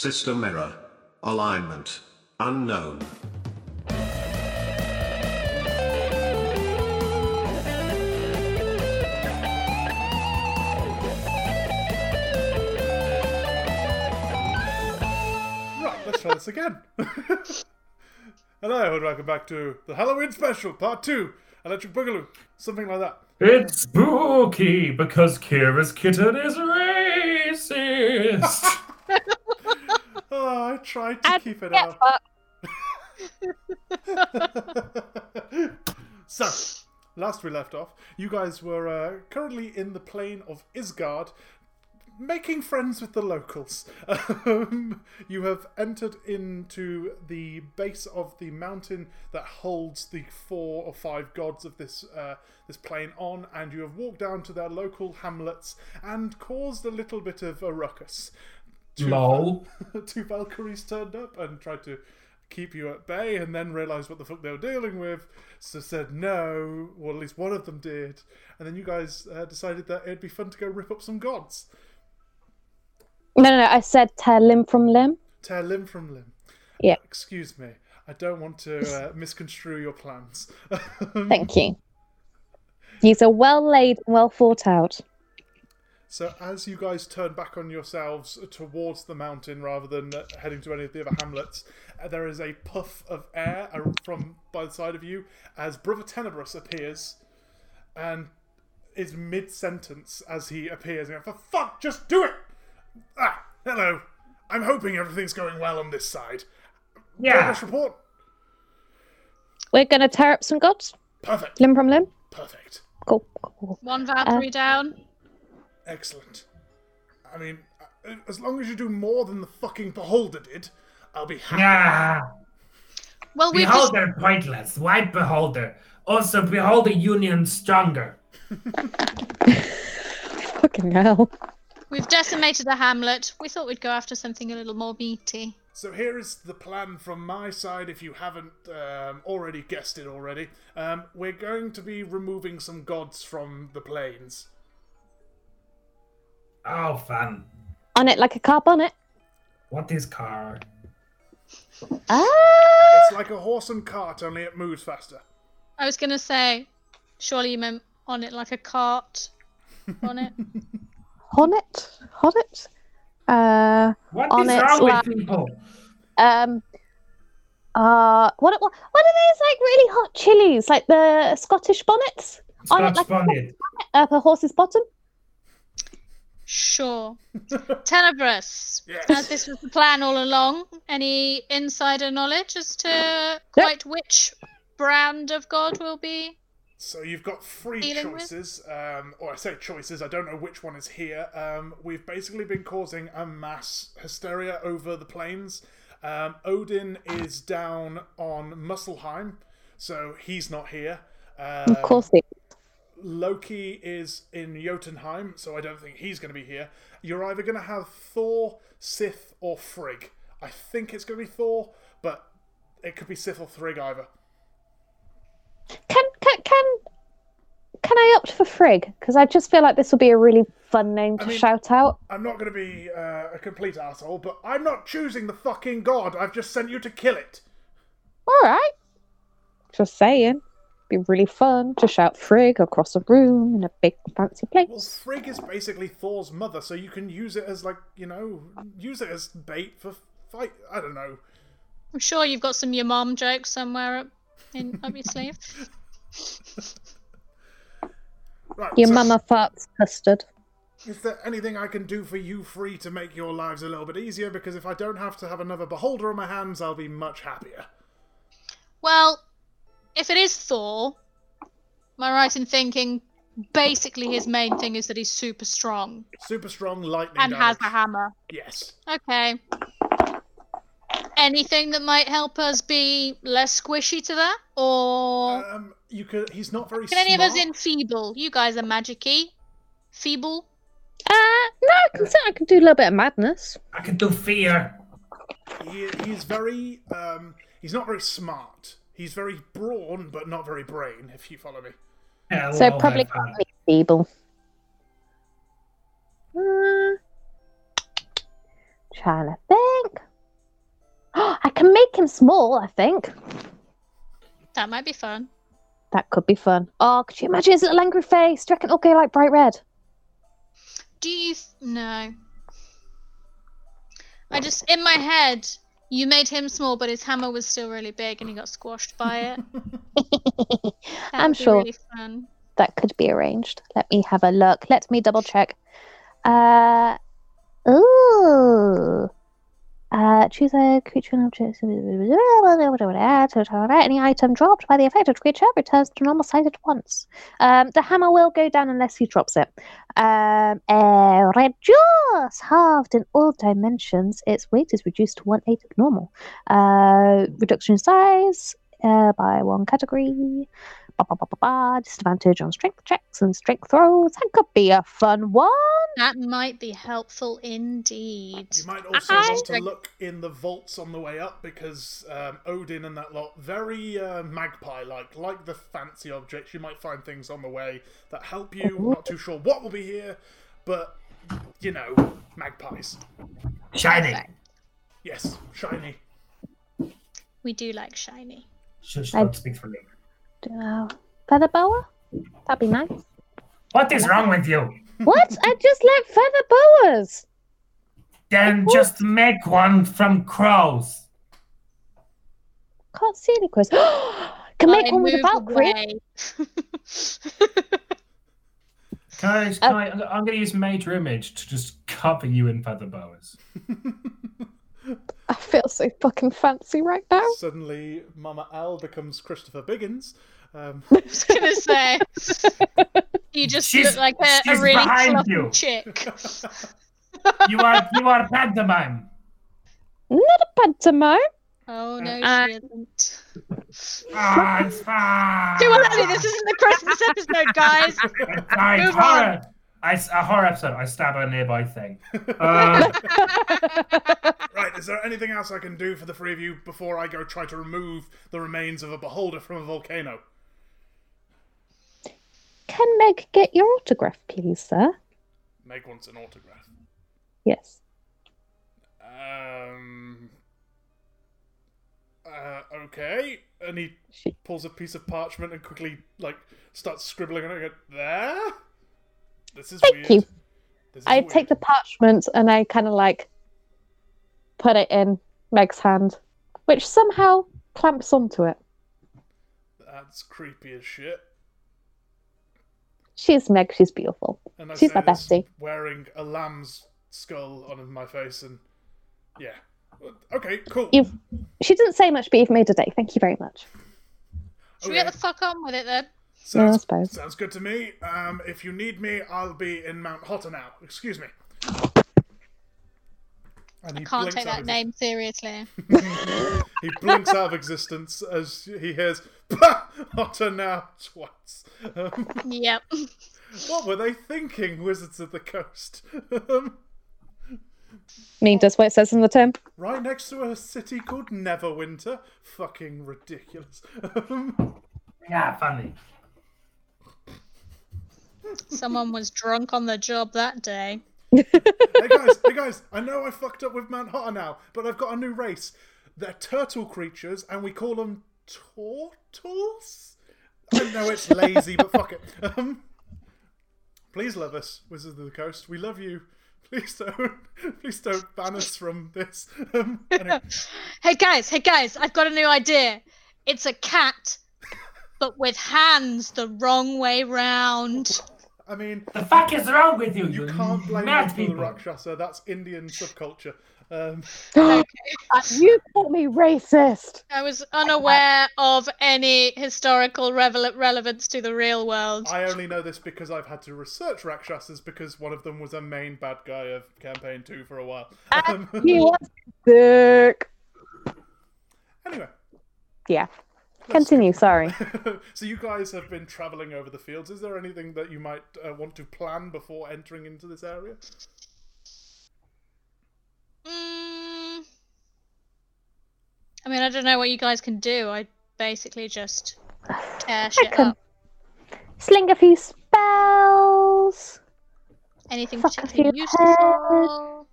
System error. Alignment. Unknown. Right, let's try this again. Hello, and welcome back to the Halloween special, part two, Electric Boogaloo, something like that. It's spooky because Kira's kitten is racist. Oh, I tried to And keep it out. So, last we left off, you guys were uh, currently in the plane of Isgard, making friends with the locals. Um, you have entered into the base of the mountain that holds the four or five gods of this uh, this plain on, and you have walked down to their local hamlets and caused a little bit of a ruckus. Two- Lol. two Valkyries turned up and tried to keep you at bay and then realized what the fuck they were dealing with so said no or at least one of them did and then you guys uh, decided that it'd be fun to go rip up some gods No, no, no. I said tear limb from limb. tear limb from limb Yeah. excuse me i don't want to uh, misconstrue your plans Thank you. These are well laid well thought out. So as you guys turn back on yourselves towards the mountain rather than uh, heading to any of the other hamlets uh, there is a puff of air uh, from by the side of you as brother tenebrous appears and is mid-sentence as he appears and for fuck just do it ah hello i'm hoping everything's going well on this side Yeah. progress report We're gonna tear up some gods, perfect limb from limb. perfect Cool. cool. One Valkyrie down. Excellent i mean uh, as long as you do more than the fucking beholder did i'll be happy Yeah. Well, we've just, Beholder pointless. Why beholder? Also, beholder union stronger. Fucking hell. we've decimated the hamlet. We thought we'd go after something a little more meaty. So here is the plan from my side. If you haven't um, already guessed it already, um, we're going to be removing some gods from the plains. Oh, fun. On it like a car bonnet. What is car? Ah. It's like a horse and cart, only it moves faster. I was gonna say, surely you meant on it like a cart. On it. Honnet. Honnet. Uh. What On is its wrong lap. with people? Um. Uh. What? What? What are these like really hot chilies? Like the Scottish bonnets On it Scotch like a- bonnet. up a horse's bottom. Sure. Tenebrous. Yes. As this was the plan all along, any insider knowledge as to quite which brand of god will be? So you've got three choices, um, or I say choices. I don't know which one is here. Um, we've basically been causing a mass hysteria over the plains. Um, Odin is down on Muspelheim, so he's not here. Um, Of course. It. Loki is in Jotunheim, so I don't think he's going to be here. You're either going to have Thor, Sif, or Frigg. I think it's going to be Thor, but it could be Sif or Frigg either. Can can can can I opt for Frigg? Because I just feel like this will be a really fun name to mean- shout out. I'm not going to be uh, a complete asshole, but I'm not choosing the fucking god. I've just sent you to kill it. All right. Just saying. Be really fun to shout Frigg across a room in a big fancy place. Well, place. Frigg is basically Thor's mother, so you can use it as like you know, use it as bait for fight. I don't know. I'm sure you've got some your mom jokes somewhere up in up your sleeve. Right. Your so mama farts custard. Is there anything I can do for you free to make your lives a little bit easier? Because if I don't have to have another beholder on my hands, I'll be much happier. Well, if it is Thor, am I right in thinking basically his main thing is that he's super strong Super strong lightning and has a hammer? Yes. Okay. Anything that might help us be less squishy to that? Or Um, you could. He's not very. can any of us smart. enfeeble? You guys are magicy. Feeble? Uh, no, I can say I can do a little bit of madness. I can do fear. He, he's very. Um, he's not very smart. He's very brawn, but not very brain. If you follow me. Hello, So probably my friend. quite feeble. Uh, trying to think. I can make him small, I think. That might be fun. That could be fun. Oh, could you imagine his little angry face? Do you reckon it'll go like bright red? Do you? Th- no. I just in my head, you made him small, but his hammer was still really big, and he got squashed by it. I'm sure. Really that could be arranged. Let me have a look. Let me double check. Uh, ooh. Uh, choose a creature and object. Any item dropped by the affected creature returns to normal size at once. Um, the hammer will go down unless he drops it. Um, uh, halved in all dimensions. Its weight is reduced to one eighth of normal. Uh, reduction in size uh, by one category. Ba, ba, ba, ba, ba. Disadvantage on strength checks and strength throws. That could be a fun one. That might be helpful indeed. You might also I- want to look in the vaults on the way up because um, Odin and that lot very uh, magpie-like, like the fancy objects. You might find things on the way that help you. Not too sure what will be here, but you know, magpies. Shiny. Yes, shiny. We do like shiny. Shush, I- don't speak for me. Uh, feather boa? That'd be nice. What is wrong with you? What? I just like feather boas. Then just make one from crows. Can't see any crows. Can make I one with a move Valkyrie. away. Can I, can I, I'm going to use Major Image to just cover you in feather boas. I feel so fucking fancy right now. Suddenly, Mama L becomes Christopher Biggins. Um, I was gonna say, you just She's- look like a, a really behind fluffy you. chick. You are you are pantomime. Not a pantomime. Oh no, Uh, she isn't. Ah, it's fine. Too early. This isn't the Christmas episode, guys. Sorry, Move horror. I, a horror episode. I stab a nearby thing. Uh, right, is there anything else I can do for the three of you before I go try to remove the remains of a beholder from a volcano? Can Meg get your autograph, please, sir? Meg wants an autograph. Yes. Um. Uh, okay. And he pulls a piece of parchment and quickly, like, starts scribbling on it. go, There? This is Thank weird. you. This is I weird. take the parchment and I kind of like put it in Meg's hand, which somehow clamps onto it. That's creepy as shit. She's Meg. She's beautiful. And I She's say my bestie. wearing a lamb's skull on my face, and yeah. Okay, cool. You've. She didn't say much, but you've made a day. Thank you very much. Should we get the fuck on with it then? Yeah, I Sounds, suppose. sounds good to me. Um, if you need me, I'll be in Mount Hotenow. Excuse me. And he Can't blinks take out that of name seriously. he blinks out of existence as he hears Hotter now twice. Um, yep. what were they thinking, Wizards of the Coast? Um, I mean, does what it says in the term. right next to a city called Neverwinter. Fucking ridiculous. Um, yeah, funny. Someone was drunk on the job that day. hey guys, hey guys, I know I fucked up with Mount Hotenow, but I've got a new race. They're turtle creatures, and we call them turtles. I know it's lazy, but fuck it. Um, please love us, Wizards of the Coast. We love you. Please don't, please don't ban us from this. Um, anyway, Hey guys, hey guys, I've got a new idea. It's a cat, but with hands the wrong way round. I mean, The fuck is wrong with you? you can't blame mad for the people. Rakshasa. That's Indian subculture. Um, you call me racist. I was unaware of any historical revel- relevance to the real world. I only know this because I've had to research Rakshasas because one of them was a main bad guy of campaign two for a while. Um, He was sick. anyway, Yeah. Continue. Sorry. so you guys have been traveling over the fields. Is there anything that you might uh, want to plan before entering into this area? Mm, I mean, I don't know what you guys can do. I basically just tear I shit can up. sling a few spells. Anything fuck a particularly few useful?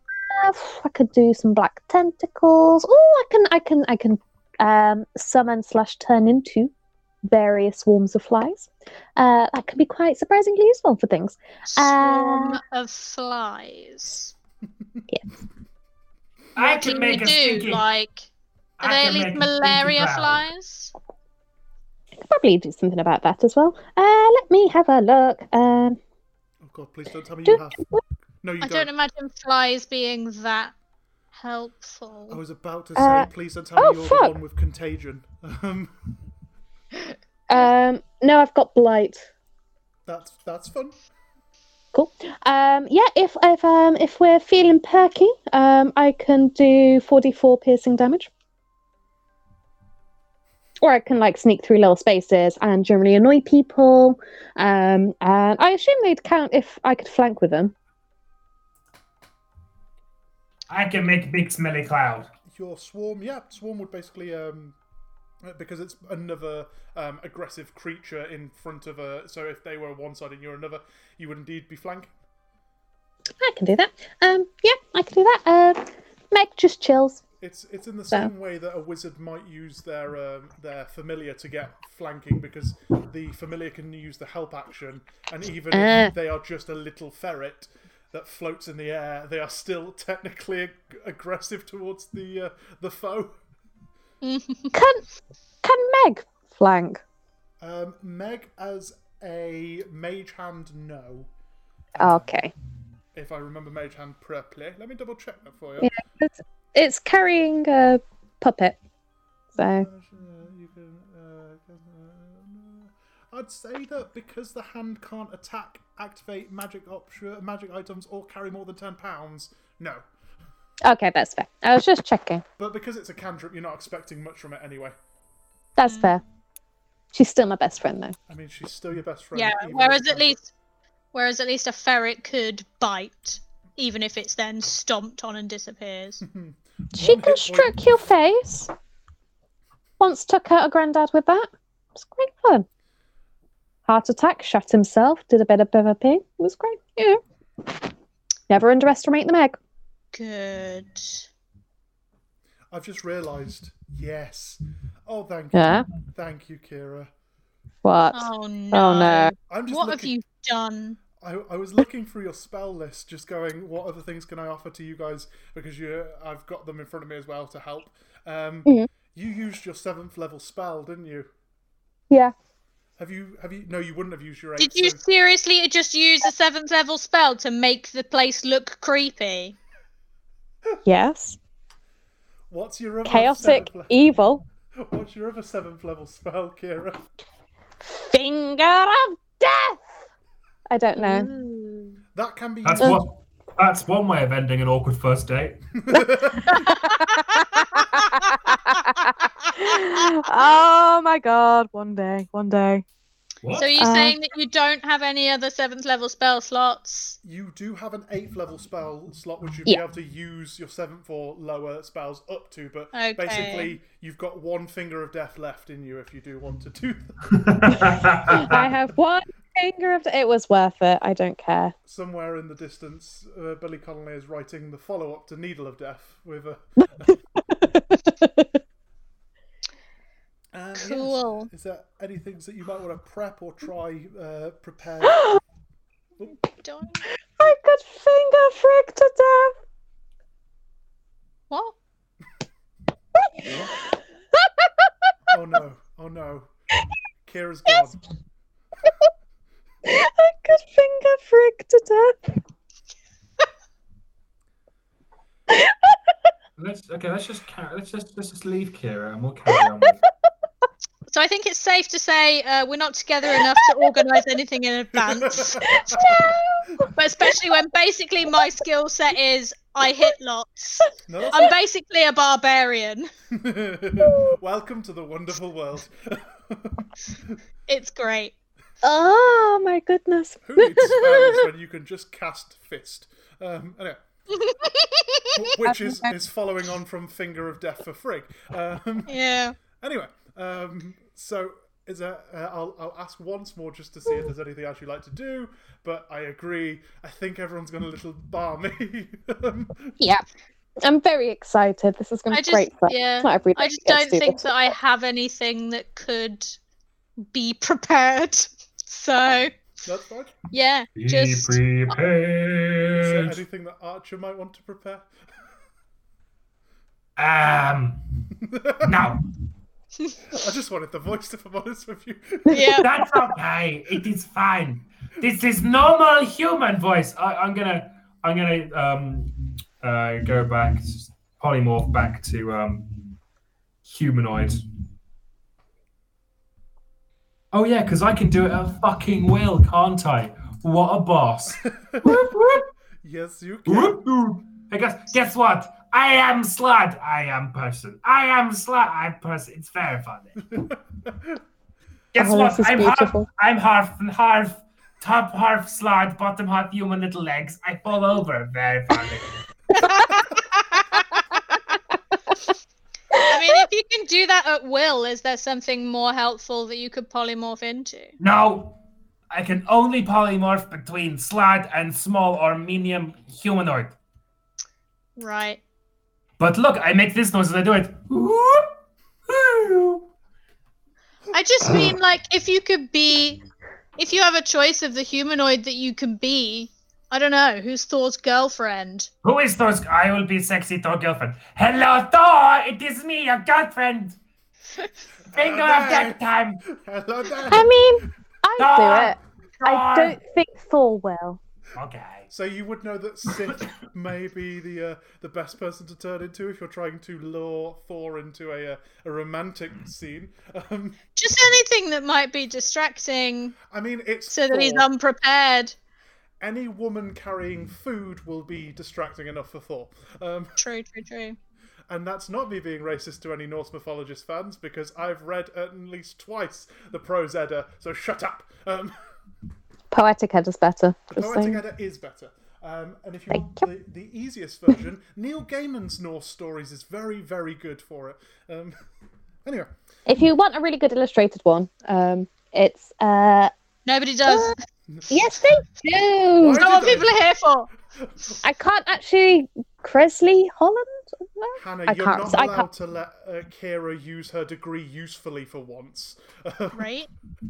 I could do some black tentacles. Oh, I can, I can, I can um, summon slash turn into various swarms of flies. Uh, that can be quite surprisingly useful for things. Swarm Uh, of flies. I What can do make you a do? stinking. Like, are I they at least make a stinking malaria flies? I could probably do something about that as well. Uh, let me have a look. Um, Oh god, please don't tell me do- you have. No, you I don't. don't imagine flies being that helpful. I was about to say, Uh, please don't tell oh, me you're fuck. the one with contagion. Um, um, no, I've got blight. that's that's fun. Cool. Um, yeah, if if um if we're feeling perky, um, I can do forty four piercing damage. Or I can like sneak through little spaces and generally annoy people. Um, and I assume they'd count if I could flank with them. I can make big smelly cloud. Your swarm, yeah, swarm would basically um uh, because it's another um, aggressive creature in front of a. So if they were one side and you're another, you would indeed be flanking. I can do that. Um, yeah, I can do that. Uh, Meg just chills. It's it's in the So- same way that a wizard might use their um, their familiar to get flanking because the familiar can use the help action, and even Ah. if they are just a little ferret that floats in the air, they are still technically ag- aggressive towards the uh, the foe. Can can Meg flank? Um, Meg as a mage hand, no. Okay. If I remember mage hand properly, let me double check that for you. Yeah, it's, it's carrying a puppet. So Uh, uh, uh, I'd say that because the hand can't attack, activate magic option, magic items, or carry more than ten pounds. No, okay, that's fair. I was just checking. but because it's a cantrip, you're not expecting much from it anyway. That's hmm. fair. She's still my best friend though. I mean, she's still your best friend. yeah. Whereas at least, whereas at least a ferret could bite, even if it's then stomped on and disappears. She One can hit stroke point. your face. Once took out a granddad with that. It was great fun. Heart attack, shot himself, did a bit of PvP. It was great. Yeah. Never underestimate the Meg. Good. I've just realised. Yes. Oh, thank you. Yeah. Thank you, Kira. What? Oh no. no. I'm just What looking. have you done? I, I was looking through your spell list, just going, what other things can I offer to you guys? Because you, I've got them in front of me as well to help. Um, Mhm. You used your seventh level spell, didn't you? Yeah. Have you? Have you? No, you wouldn't have used your. Did you so- seriously just use a seventh level spell to make the place look creepy? Yes. What's your other Chaotic seventh le- evil. What's your other seventh level spell, Kira? Finger of death. I don't know. That can be. That's used- what. That's one way of ending an awkward first date. oh my god, one day, one day. What? So you're Uh, saying that you don't have any other seventh level spell slots? You do have an eighth level spell slot, which you'd Yeah. be able to use your seventh or lower spells up to, but Okay. basically you've got one finger of death left in you if you do want to do that. I have one finger of it was worth it. I don't care. Somewhere in the distance, uh, Billy Connolly is writing the follow up to Needle of Death with a. And yes, Cool. is there anything that you might want to prep or try uh, prepare? Don't. I could finger frick to death. What? oh no! Oh no! Kira's gone. I could finger frick to death. let's okay. Let's just carry, let's just let's just leave Kira and we'll carry on. With, So I think it's safe to say uh, we're not together enough to organise anything in advance. But especially when basically my skill set is I hit lots. No, I'm basically a barbarian. Welcome to the wonderful world. It's great. Oh my goodness. Who needs spells when you can just cast fist? Um, anyway, which is, is following on from Finger of Death for Frigg. Um, Yeah. anyway, um, so is a, uh, I'll, I'll ask once more just to see if there's anything else you'd like to do, but I agree. I think everyone's gone a little balmy. Yeah. I'm very excited. This is going to be just, great yeah, Not every day I just we get to don't do think this. that I have anything that could be prepared. So that's fine. yeah, Be just Is there anything that Archer might want to prepare? Um, no, I just wanted the voice, if I'm honest with you. yeah. that's okay. It is fine. This is normal human voice. I, I'm gonna, I'm gonna um, uh, go back, polymorph back to um, humanoid. Oh yeah, because I can do it at fucking will, can't I? What a boss! Whoop, whoop. Yes, you can. Whoop, whoop. Hey guess, guess what? I am Slud. I am person. I am Slud. I'm person. It's very funny. Guess Oh, what? I'm half. I'm half and half top half Slud, bottom half human little legs. I fall over. Very funny. I mean, if you can do that at will, is there something more helpful that you could polymorph into? no, I can only polymorph between Slud and small or medium humanoid. Right. But look, I make this noise as I do it. Whoop, whoop. I just mean like if you could be, if you have a choice of the humanoid that you can be, I don't know who's Thor's girlfriend. Who is Thor's? I will be sexy Thor girlfriend. Hello, Thor! It is me, your girlfriend. Finger of that time. Hello there. I mean, I'd do it. I don't think Thor will. Okay. So you would know that Sif may be the uh, the best person to turn into if you're trying to lure Thor into a uh, a romantic scene. Um, Just anything that might be distracting, I mean, it's so that he's unprepared. any woman carrying food will be distracting enough for Thor. Um, True, true, true. and that's not me being racist to any Norse mythologist fans because I've read at least twice the Prose Edda. So shut up. Um, Poetic Ed is better. Poetic saying. Edda is better. Um, and if you Thank want the, the easiest version, Neil Gaiman's Norse stories is very, very good for it. Um, anyway, If you want a really good illustrated one, um, it's uh, Nobody does. yes they do. That's not what did people are here for. I can't actually. Crossley Holland. Hannah, I you're can't- not I allowed can't- to let uh, Kira use her degree usefully for once. Right.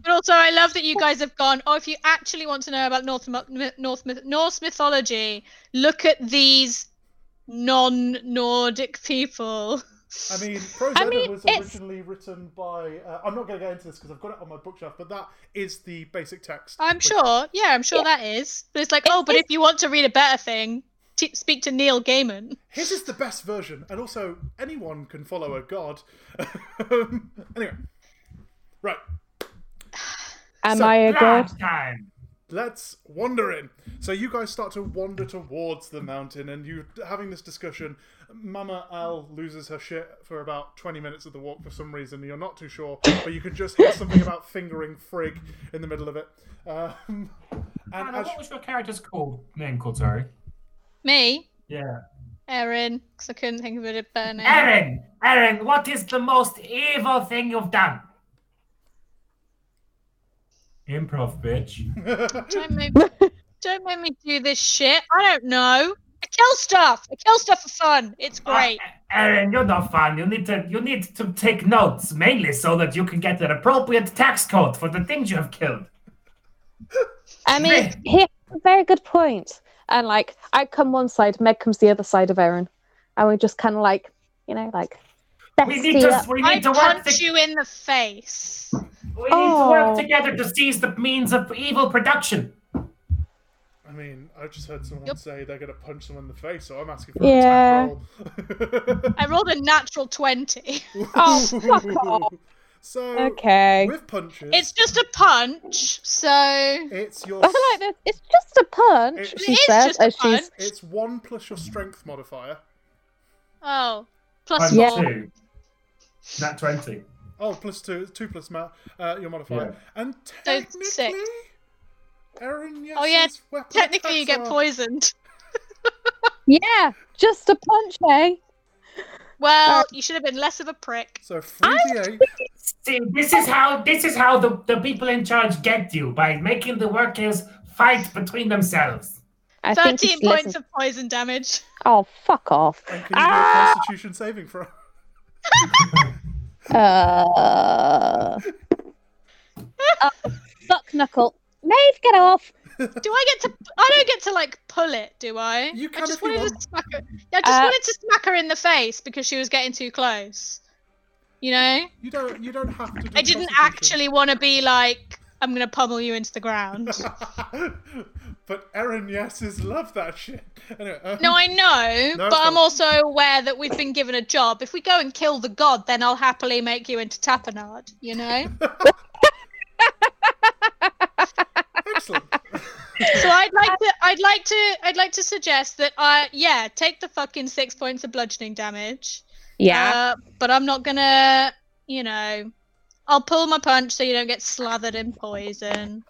But also, I love that you guys have gone. Oh, if you actually want to know about North North Norse mythology, look at these non-Nordic people. I mean, Prose I Edda mean, was it's- originally written by. Uh, I'm not going to get into this because I've got it on my bookshelf, but that is the basic text. I'm which- sure. Yeah, I'm sure that is. But it's like, oh, but if you want to read a better thing, t- speak to Neil Gaiman. His is the best version, and also anyone can follow a god. Um, anyway, right. Am So- I a god? God time. Let's wander in. So you guys start to wander towards the mountain, and you having this discussion. Mama Al loses her shit for about twenty minutes of the walk for some reason. You're not too sure, but you can just hear something about fingering Frigg in the middle of it. Um, and Anna, as, what was your character's called? Name called, sorry. Me, Yeah. Erin, because I couldn't think of a better name. Aaron! Aaron, what is the most evil thing you've done? Improv, bitch. Don't make, don't make me do this shit. I don't know. I kill stuff. I kill stuff for fun. It's great. Uh, Aaron, you're not fun. You need to you need to take notes, mainly so that you can get an appropriate tax code for the things you have killed. I mean, he has a very good point. And like, I come one side, Meg comes the other side of Aaron, and we just kind of like, you know, like, We need to up. we I need to work punch to, you in the face. we need to work Oh. together to seize the means of evil production. I mean, I just heard someone Yep. say they're going to punch someone in the face, so I'm asking for Yeah. an attack roll. I rolled a natural 20. Oh, fuck off. So Okay. with punches, It's just a punch, so. it's your I feel like this. It's just a punch, It- she It is says just a as she's. it's one plus your strength modifier. Oh. Plus Times Yeah. two. Not twenty. Oh, plus two, two plus ma- uh, your modifier, and So technically, six. Erin, yes, Oh, yeah, Technically, you get are- poisoned. Yeah, just a punch, eh? Well, you should have been less of a prick. So three d eight. See, this is how this is how the, the people in charge get you by making the workers fight between themselves. I think Thirteen he's points listening- of poison damage. Oh, fuck off. And can you do a Constitution saving throw? Uh... oh, fuck knuckle. Maeve, get off. Do I get to? I don't get to like pull it, do I? You can I just wanted want. to smack her. Yeah, I just Uh, wanted to smack her in the face because she was getting too close. You know, You don't. You don't have to. Do I didn't actually want to be like, I'm gonna pummel you into the ground. but Erin yeses love that shit. Anyway, um, No, I know, No, but I'm fine. also aware that we've been given a job. If we go and kill the god, then I'll happily make you into tapenade. You know. excellent. so I'd like to, I'd like to, I'd like to suggest that I, yeah, take the fucking six points of bludgeoning damage. Yeah. Uh, but I'm not gonna, you know, I'll pull my punch so you don't get slathered in poison.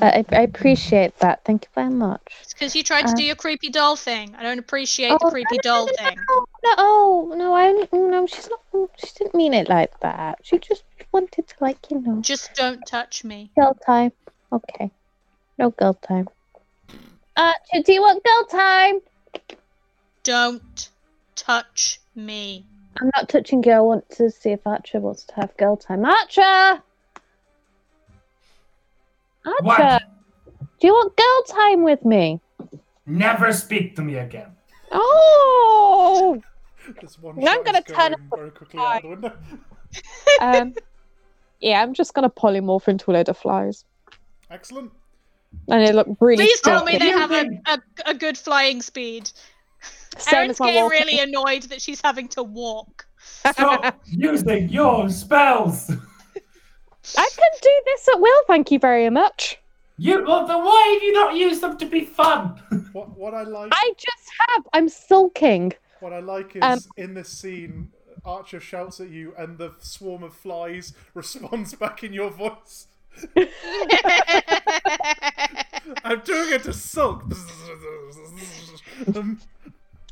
I, I appreciate that. Thank you very much. It's because you tried to Uh, do your creepy doll thing. I don't appreciate Oh, the creepy doll thing. No, no, no, I only, no, she's not, she didn't mean it like that. She just wanted to, like, you know, Just don't touch me. girl time. Okay. No girl time. Uh, do you want girl time? Don't touch me. I'm not touching you. I want to see if Archer wants to have girl time. Archer! Archer! What? Do you want girl time with me? Never speak to me again. Oh! This one I'm gonna turn going very quickly out the window. um, yeah, I'm just gonna polymorph into a load of flies. Excellent. And they look really Please tell me they have a, a, a good flying speed. Same Erin's getting walking. really annoyed that she's having to walk. Stop using your spells. I can do this at will, thank you very much. You well, then why have you not used them to be fun? What what I like I just have. I'm sulking. what I like is Um, in this scene, Archer shouts at you, and the swarm of flies responds back in your voice. I'm doing it to sulk. Um,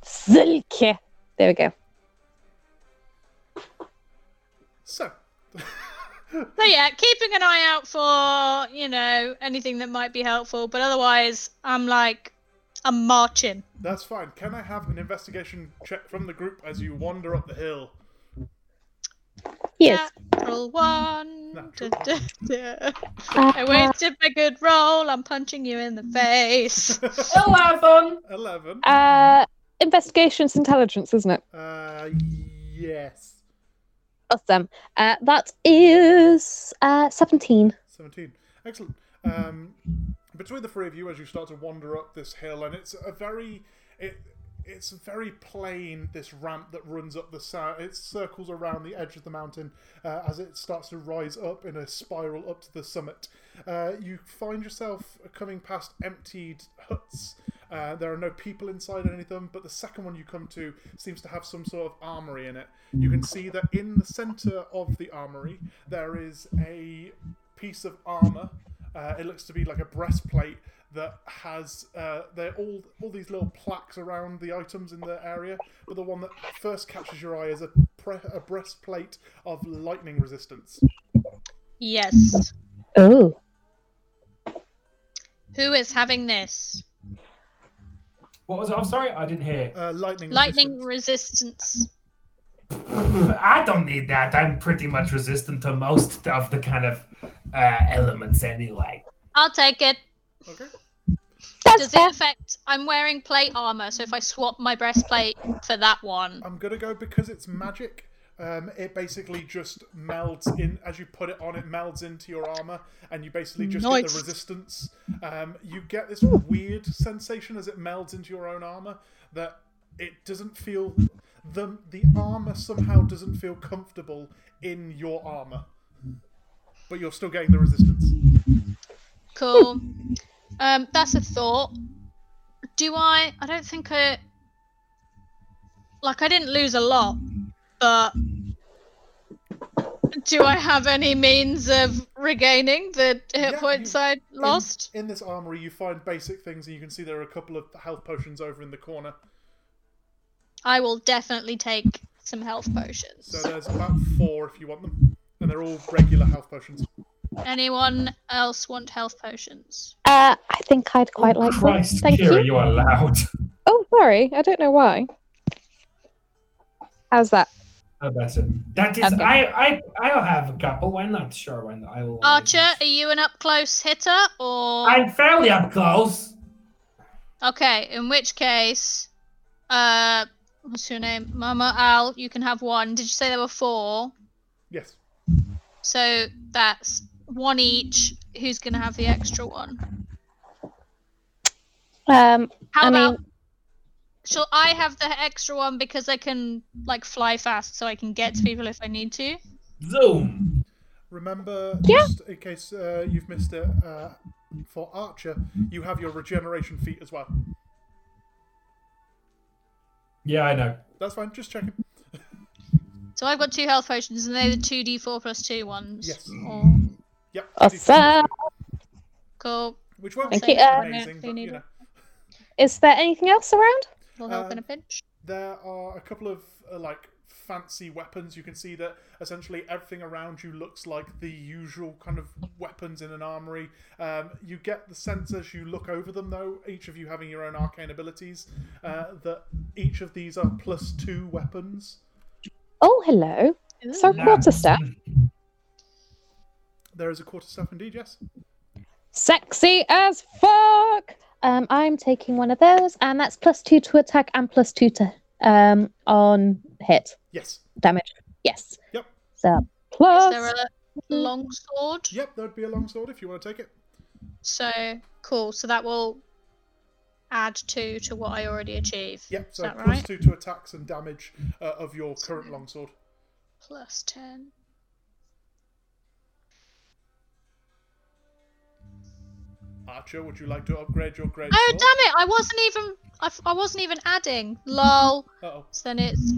Sulky. There we go. so, So yeah, keeping an eye out for you know anything that might be helpful, but otherwise, I'm like, I'm marching. that's fine. Can I have an investigation check from the group as you wander up the hill? Yes. Natural one. Natural Da, da, da. I wasted my good roll. I'm punching you in the face. Eleven. Eleven. uh, investigations intelligence, isn't it? Uh, yes. Awesome. Uh, that is uh, 17. 17. Excellent. Um, between the three of you, as you start to wander up this hill, and it's a very, it, it's very plain. This ramp that runs up the side, it circles around the edge of the mountain uh, as it starts to rise up in a spiral up to the summit. Uh, you find yourself coming past emptied huts. Uh, there are no people inside any of them, but the second one you come to seems to have some sort of armory in it. You can see that in the center of the armory there is a piece of armor. Uh, it looks to be like a breastplate that has uh, they're all all these little plaques around the items in the area. But the one that first catches your eye is a pre- a breastplate of lightning resistance. yes. Oh. Who is having this? What was it? I'm sorry, I didn't hear. Uh, lightning. Lightning resistance. resistance. I don't need that. I'm pretty much resistant to most of the kind of uh, elements anyway. I'll take it. Okay. That's Does fair. it affect? I'm wearing plate armor, so if I swap my breastplate for that one, I'm gonna go because it's magic. Um, it basically just melds in as you put it on. It melds into your armor, and you basically just get the resistance. Um, you get this weird sensation as it melds into your own armor that it doesn't feel the the armor somehow doesn't feel comfortable in your armor, but you're still getting the resistance. Cool. Um, that's a thought. Do I? I don't think I. Like I didn't lose a lot, but do I have any means of regaining the hit Yeah, points you- I In- lost? in this armory. You find basic things, and you can see there are a couple of health potions over in the corner. I will definitely take some health potions. So there's about four if you want them. and they're all regular health potions. Anyone else want health potions? Uh, I think I'd quite like one. Thank Kira, you. you are loud. Oh, sorry. I don't know why. How's that? Oh, better. That is, Okay. I, I, I'll have a couple. Why not? Sure, why not? I will. Archer, are you an up close hitter or? I'm fairly up close. Okay, in which case, uh, what's your name? Mama Al, you can have one. Did you say there were four? Yes. So that's one each. Who's gonna have the extra one? Um, How I mean- about? Shall I have the extra one because I can like fly fast, so I can get to people if I need to? Zoom. Remember, Yeah. just in case uh, you've missed it, uh, for Archer, you have your regeneration feat as well. Yeah, I know. That's fine. Just checking. So I've got two health potions, and they're the two d4 plus two ones. Yes. Or... Yep. awesome. Cool. Which won't Thank you, uh, amazing, Do but you know. Is there anything else around? Will help in a pinch. There are a couple of uh, like fancy weapons. You can see that essentially everything around you looks like the usual kind of weapons in an armory. Um, you get the sense as you look over them, though, each of you having your own arcane abilities, uh, that each of these are plus two weapons. Oh, hello. So quarterstaff. There is a quarter staff indeed, yes. Sexy as fuck. Um, I'm taking one of those, and that's plus two to attack and plus two to um on hit Yes. damage. Yes. Yep. So plus. Is there a long sword? Yep, there would be a long sword if you want to take it. So cool. So that will add two to what I already achieved. Yep, Is so that plus right? two to attacks and damage uh, of your current longsword. Plus ten. Archer, would you like to upgrade your great Oh sword? damn it! I wasn't even. I, f- I wasn't even adding. Lol. Uh-oh. So then it's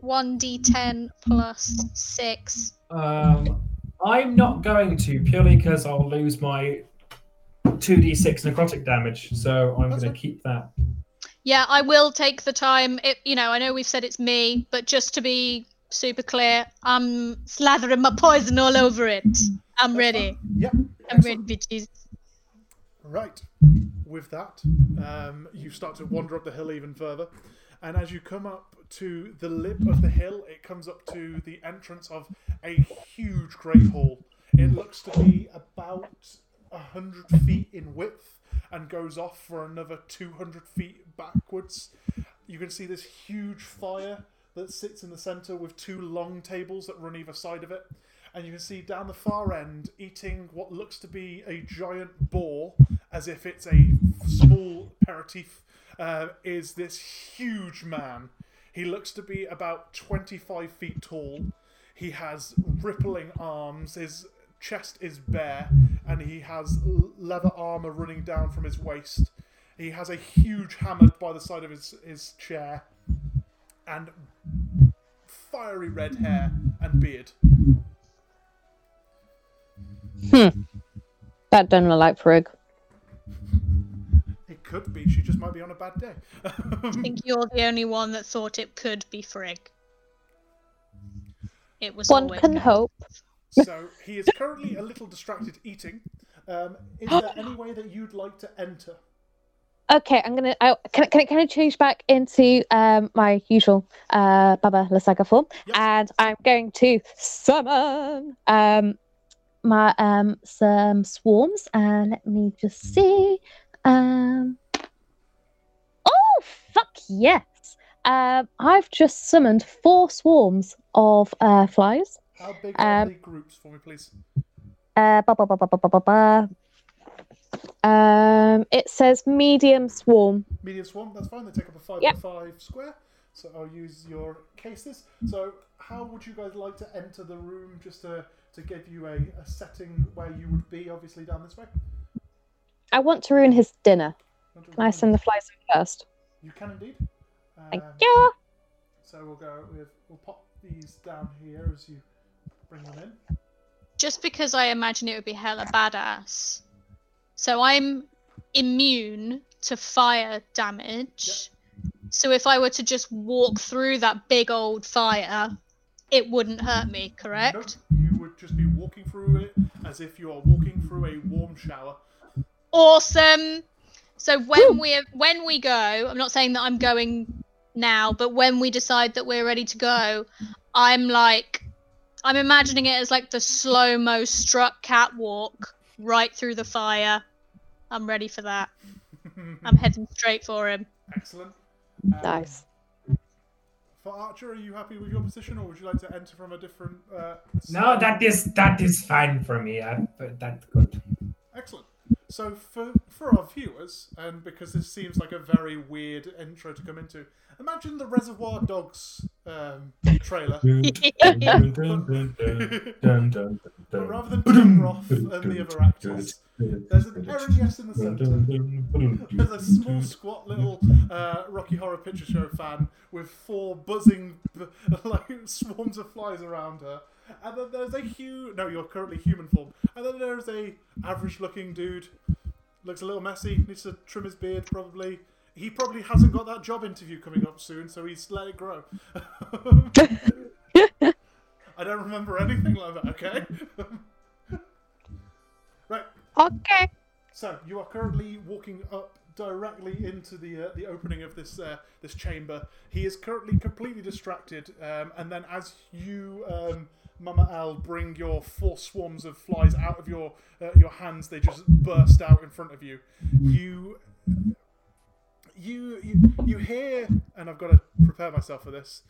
one d10 plus six. Um, I'm not going to purely because I'll lose my 2d6 necrotic damage, so I'm That's going to keep that. Yeah, I will take the time. It, you know, I know we've said it's me, but just to be super clear, I'm slathering my poison all over it. I'm That's ready. Yep. I'm ready, bitches. Right. With that, um, you start to wander up the hill even further. And as you come up to the lip of the hill, it comes up to the entrance of a huge great hall. It looks to be about a hundred feet in width and goes off for another two hundred feet backwards. You can see this huge fire that sits in the center with two long tables that run either side of it. And you can see down the far end eating what looks to be a giant boar, as if it's a small aperitif, uh, is this huge man. He looks to be about 25 feet tall. He has rippling arms. His chest is bare, and he has leather armor running down from his waist. He has a huge hammer by the side of his, his chair, and fiery red hair and beard. That don't look like Frigg. It could be. She just might be on a bad day. I think you're the only one that thought it could be Frigg. It was One can me. hope. so he is currently a little distracted eating. Um, is there any way that you'd like to enter? Okay, I'm gonna. I, can, I- can, I- can I change back into um, my usual uh, Baba Lasaga form? Yep. And I'm going to summon um, my um some swarms and let me just hmm. see. Um Oh fuck yes. Um I've just summoned four swarms of uh flies. How big are um, the groups for me, please? Uh bah, bah, bah, bah, bah, bah, bah. Um, it says medium swarm. Medium swarm, that's fine. They take up a five yep. by five square. So I'll use your cases. So how would you guys like to enter the room? Just to to give you a, a setting where you would be, obviously, down this way? I want to ruin his dinner. Can I send the flies in first? You can indeed. Thank Um, you. So we'll go with we'll pop these down here as you bring them in. Just because I imagine it would be hella badass. So I'm immune to fire damage. So if I were to just walk through that big old fire, it wouldn't hurt me, correct? Nope, you would just be walking through it as if you are walking through a warm shower. Awesome. So when we when we go, I'm not saying that I'm going now, but when we decide that we're ready to go, I'm like, I'm imagining it as like the slow mo struck catwalk right through the fire. I'm ready for that. I'm heading straight for him. Excellent. Um, Nice. For Archer, are you happy with your position, or would you like to enter from a different? Uh, No, that is that is fine for me. I, that's good. Excellent. So for for our viewers, and because this seems like a very weird intro to come into, imagine the Reservoir Dogs um, trailer, but rather than Tim Roth and the other actors, there's an Aaron Yes in the centre. There's a small, squat little uh, Rocky Horror Picture Show fan with four buzzing like swarms of flies around her. And then there's a huge. No, you're currently human form. And then there's a average-looking dude. Looks a little messy. Needs to trim his beard, probably. He probably hasn't got that job interview coming up soon, so he's let it grow. I don't remember anything like that. Okay. Okay. So you are currently walking up directly into the uh, the opening of this uh, this chamber. He is currently completely distracted, um, and then as you, um, Mama Al, bring your four swarms of flies out of your uh, your hands, they just burst out in front of you. You. You, you you hear, and I've got to prepare myself for this.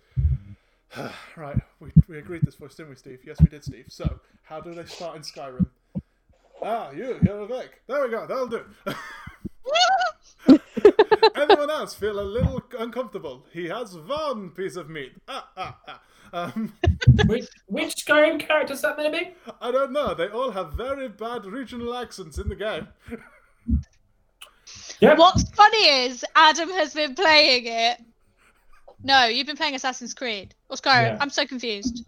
right, we, we agreed this voice, didn't we, Steve? Yes, we did, Steve. So, how do they start in Skyrim? Ah, you, you're awake. There we go, that'll do. Anyone else feel a little uncomfortable? He has one piece of meat. Ah, ah, ah. Um, which which Skyrim character is that going to be? I don't know. They all have very bad regional accents in the game. Yep. What's funny is Adam has been playing it. No, you've been playing Assassin's Creed or Skyrim. Yeah. I'm so confused.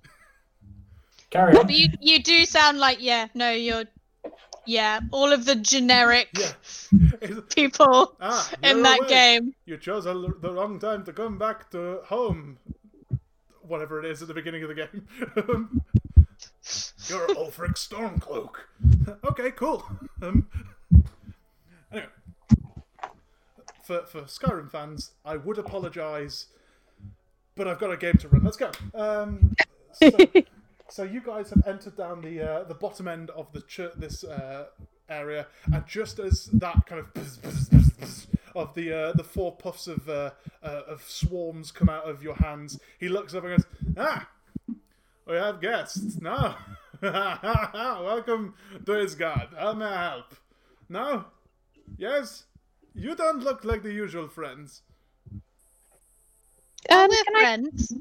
Carry on. But you you do sound like yeah. No, you're yeah. All of the generic Yeah. People ah, in that awake. game. You chose a, the wrong time to come back to home. Whatever it is at the beginning of the game. You're Ulfric Stormcloak. okay, cool. Um, anyway, for for Skyrim fans, I would apologise, but I've got a game to run. Let's go. Um, so, so you guys have entered down the uh, the bottom end of the ch- this uh, area, and just as that kind of buzz, buzz, buzz, buzz of the uh, the four puffs of uh, uh, of swarms come out of your hands, he looks up and goes, "Ah, we have guests. No, welcome to his god. How may I help? No, yes, you don't look like the usual friends. Um, We're can I, friends.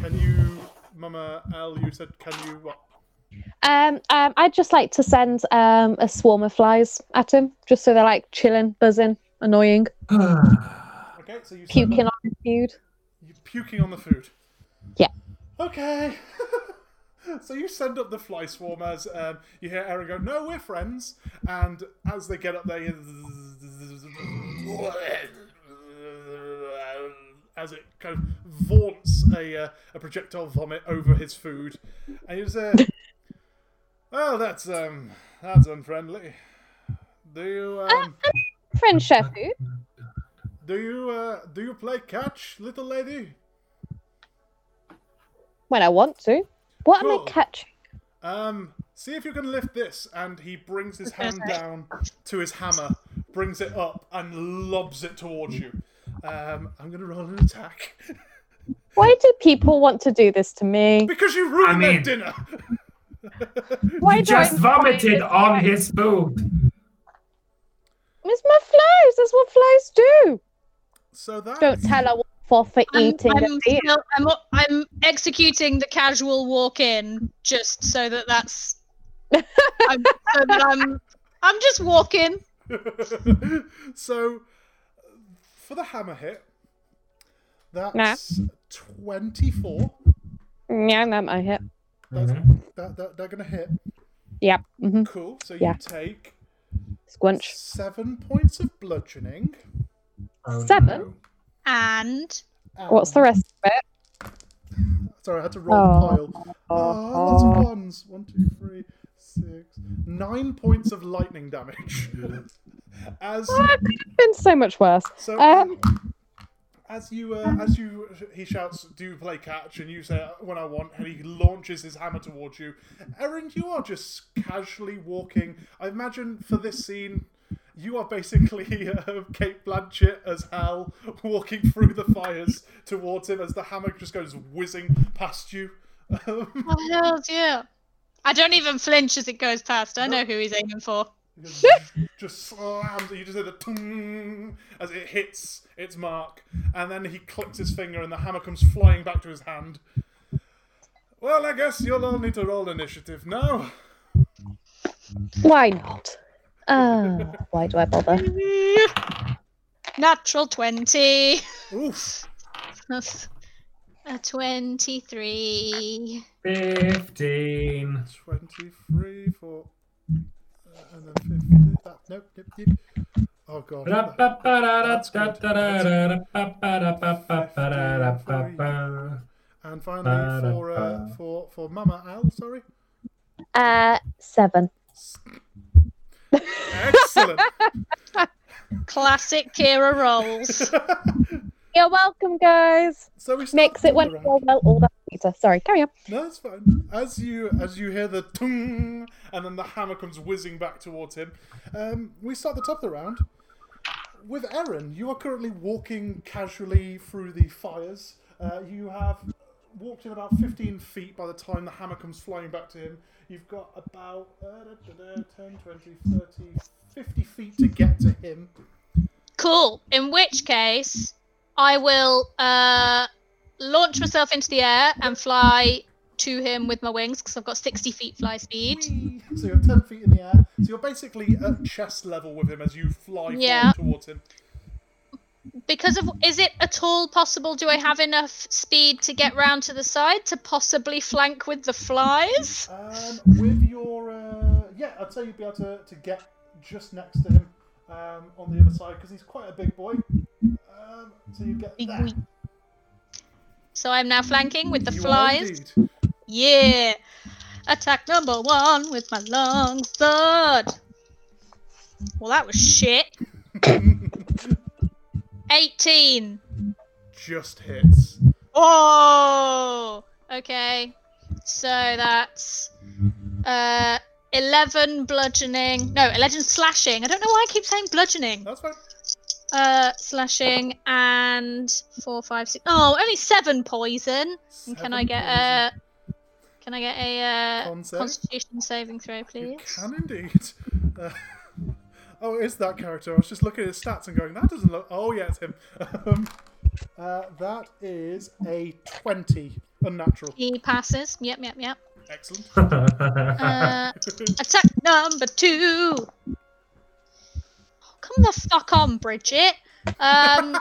Can you, Mama L? You said, can you what? um, um, I'd just like to send um a swarm of flies at him, just so they're like chilling, buzzing, annoying, Okay, so you send puking on his food. you puking on the food. Yeah. Okay. so you send up the fly swarmers. Um, you hear Aaron go, "No, we're friends." And as they get up there, you- as it kind of vaunts a uh, a projectile vomit over his food, and you say, "Oh, that's um, that's unfriendly." Do you um, Friend chef food. do you uh, do you play catch, little lady? When I want to. What am I catching? Um, see if you can lift this. And he brings his hand down to his hammer, brings it up, and lobs it towards you. Um, I'm gonna roll an attack Why do people want to do this to me? because you ruined I their mean- dinner. Why You do I just vomited on guy? his food. It's my flies. That's what flies do. so that Don't tell her what for for I'm, eating. I'm, still- I'm, I'm executing the casual walk in just so that that's I'm, so that I'm I'm just walking. so for the hammer hit, that's twenty-four. Yeah, that might hit. That's, Mhm. that, that they're gonna hit. Yep. Mm-hmm. Cool. So you Yeah. take Squinch. seven points of bludgeoning. Oh, Seven? no. And and- What's the rest of it? Sorry, I had to roll a Oh. pile. Oh, lots of ones. One, two, three, six, nine points of lightning damage. As It could have been so much worse. so, Um, as you uh, as you he shouts, "Do you play catch?" and you say, "When I want," and he launches his hammer towards you. Erin, you are just casually walking. I imagine for this scene. You are basically uh, Cate Blanchett as Hal walking through the fires towards him as the hammer just goes whizzing past you. Um, Oh hell yeah! I don't even flinch as it goes past. I know who he's aiming for. just, just slams. You just hear the tung as it hits its mark, and then he clicks his finger, and the hammer comes flying back to his hand. Well, I guess you'll all need to roll initiative now. why not? Uh, why do I bother? Natural twenty. Oof. That's a twenty-three. 15. 23 for. Uh, and then 50. That, nope, nope, nope. Oh, God. And finally, for, uh, for, for Mama Al, sorry. Uh, seven. Excellent. Classic Kira rolls. You're welcome, guys. so we start Mix it when the it's round. all well, all that later. Sorry, carry on. No, it's fine. As you as you hear the tung, and then the hammer comes whizzing back towards him. Um, we start the top of the round with Erin. You are currently walking casually through the fires. Uh, you have walked in about 15 feet by the time the hammer comes flying back to him. You've got about uh, da, da, da, 10, 20, 30, 50 feet to get to him. Cool. In which case, I will uh, launch myself into the air and fly to him with my wings because I've got 60 feet fly speed. Whee! So you're 10 feet in the air. So you're basically at chest level with him as you fly Yeah. towards him. Because of is it at all possible? Do I have enough speed to get round to the side to possibly flank with the flies? Um, with your uh, yeah, I'd say you'd be able to, to get just next to him um, on the other side because he's quite a big boy. Um, so you get Big wee. So I'm now flanking with the You flies. Yeah. Attack number one with my long sword. Well, that was shit. 18. Just hits. Oh, okay. So that's uh 11 bludgeoning. No, 11 slashing. I don't know why I keep saying bludgeoning. That's fine. Uh, slashing and four, five, six. Oh, only seven poison. And can I get poison. a? Can I get a uh, Constitution saving throw, You please? can indeed. Uh, oh, it is that character. I was just looking at his stats and going, that doesn't look. Oh, yeah, it's him. Um, uh, that is a 20. Unnatural. He passes. Yep, yep, yep. Excellent. Uh, attack number two. Come the fuck on, Bridget. Um,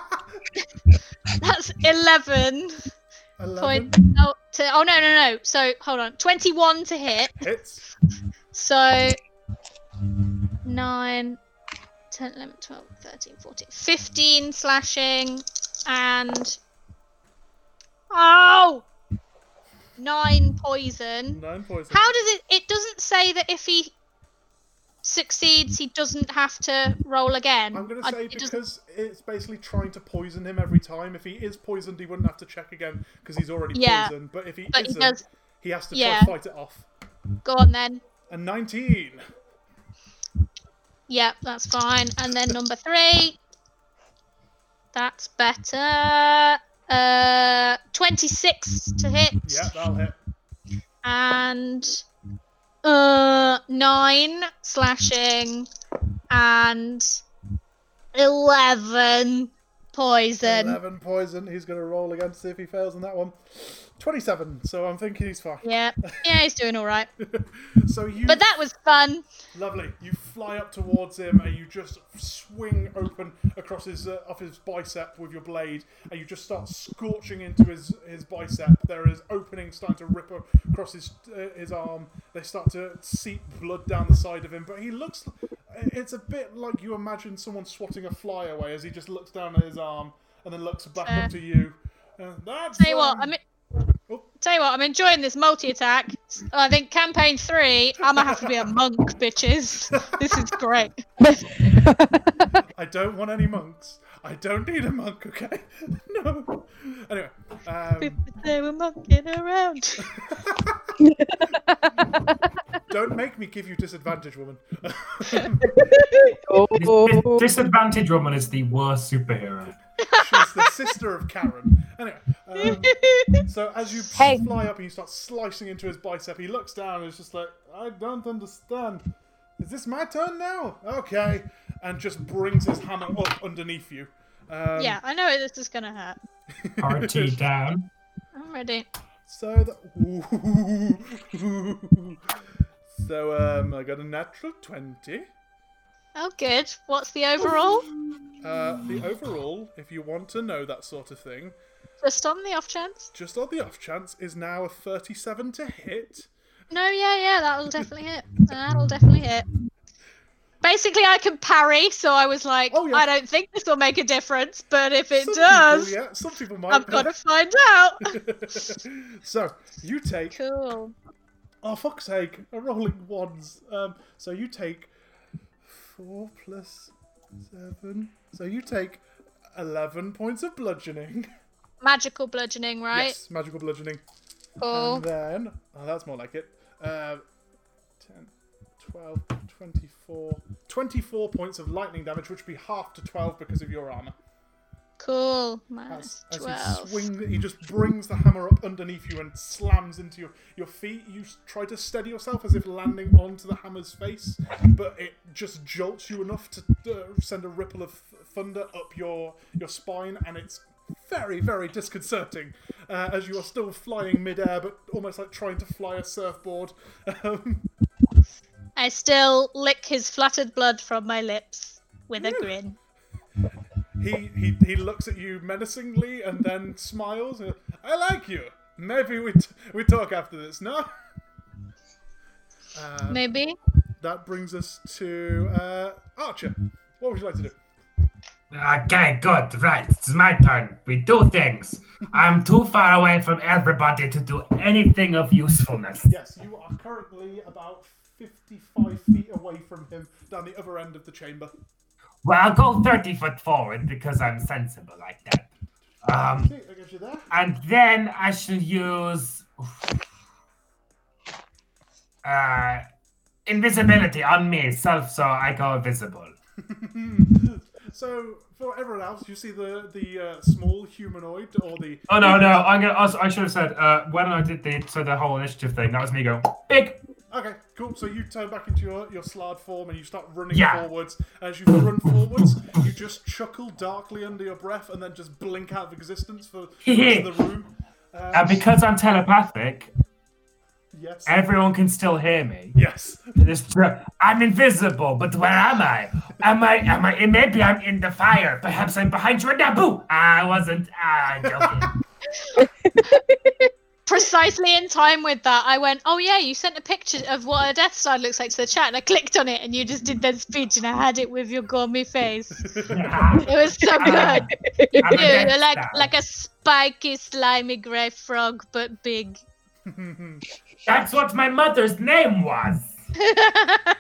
that's eleven 11 point. Oh, to, oh no, no, no. So hold on. Twenty-one to hit. hits. So 9, 10, 11, 12, 13, 14, 15 slashing and. Oh! 9 poison. 9 poison. How does it. It doesn't say that if he succeeds, he doesn't have to roll again. I'm going to say it doesn't- because it's basically trying to poison him every time. If he is poisoned, he wouldn't have to check again because he's already Yeah. poisoned. But if he But isn't, does. he has to Yeah. try to fight it off. Go on then. And 19. Yep, that's fine. And then number three. That's better. Uh, 26 to hit. Yeah, that'll hit. And uh, 9 slashing. And 11 poison. 11 poison. He's going to roll again to see if he fails on that one. 27. So I'm thinking he's fine. Yeah, yeah, he's doing all right. So you But that was fun. Lovely. You fly up towards him and you just swing open across his uh, off his bicep with your blade, and you just start scorching into his his bicep. There is openings starting to rip across his uh, his arm. They start to seep blood down the side of him, but he looks. It's a bit like you imagine someone swatting a fly away as he just looks down at his arm and then looks back Fair. up to you. Uh, that's Tell you what, I mean, tell you what, I'm enjoying this multi attack. I think campaign three, I'm gonna have to be a monk, bitches. This is great. I don't want any monks. I don't need a monk, okay? no. Anyway, um, They were monkeying around. don't make me give you disadvantage, woman. Dis- dis- disadvantage woman is the worst superhero. She's the sister of Karen. Anyway, um, so as you Hey. fly up and you start slicing into his bicep, he looks down and is just like, I don't understand. Is this my turn now? Okay. And just brings his hammer up underneath you. Um, yeah, I know this is gonna hurt. RT down. I'm ready. So that. so um, I got a natural twenty. Oh, good. What's the overall? Uh, the overall, if you want to know that sort of thing, Just on the off chance. just on the off chance, is now a thirty-seven to hit. No, yeah, yeah, that'll definitely hit. That'll definitely hit. Basically, I can parry, so I was like, Oh, yeah. I don't think this will make a difference, but if it Some does, people, yeah, some people might. I've got to find out. so you take cool. Oh, fuck's sake, a rolling ones. Um, so you take four plus seven. So you take eleven points of bludgeoning. Magical bludgeoning, right? Yes, magical bludgeoning. Cool. And then, oh, that's more like it. Uh, 10, 12, 24, 24 points of lightning damage, which would be half to 12 because of your armor. Cool. As, Minus as 12. he swing, he just brings the hammer up underneath you and slams into your, your feet. You try to steady yourself as if landing onto the hammer's face, but it just jolts you enough to uh, send a ripple of th- thunder up your your spine, and it's very very disconcerting uh, as you are still flying midair, but almost like trying to fly a surfboard. Um, I still lick his flattered blood from my lips with a grin. He, he he looks at you menacingly and then smiles. and, I like you. Maybe we t- we talk after this, no? Uh, Maybe. that brings us to uh, Archer. What would you like to do? Okay, good, right. It's my turn. We do things. I'm too far away from everybody to do anything of usefulness. Yes, you are currently about 55 feet away from him down the other end of the chamber. Well, I'll go 30 foot forward because I'm sensible like that. Um, Okay, that gets you there. and then I should use uh, invisibility on me, self, so I go invisible. So, for everyone else, you see the the uh, small humanoid or the. Oh no, no! I'm gonna. I should have said uh, when I did the so the whole initiative thing. That was me going big. Okay, cool. So you turn back into your, your slaad form and you start running Yeah. forwards. As you run forwards, you just chuckle darkly under your breath and then just blink out of existence for the rest of the room. Um, And because I'm telepathic, yes. everyone can still hear me. yes. This I'm invisible, but where am I? Am I? Am I? Maybe I'm in the fire. Perhaps I'm behind you. Naboo. I wasn't. Ah, I'm joking. Precisely in time with that, I went, Oh, yeah, you sent a picture of what a Death Star looks like to the chat, and I clicked on it, and you just did that speech, and I had it with your gourmet face. It was so good. You I'm do. You're like, like a spiky, slimy grey frog, but big. That's what my mother's name was.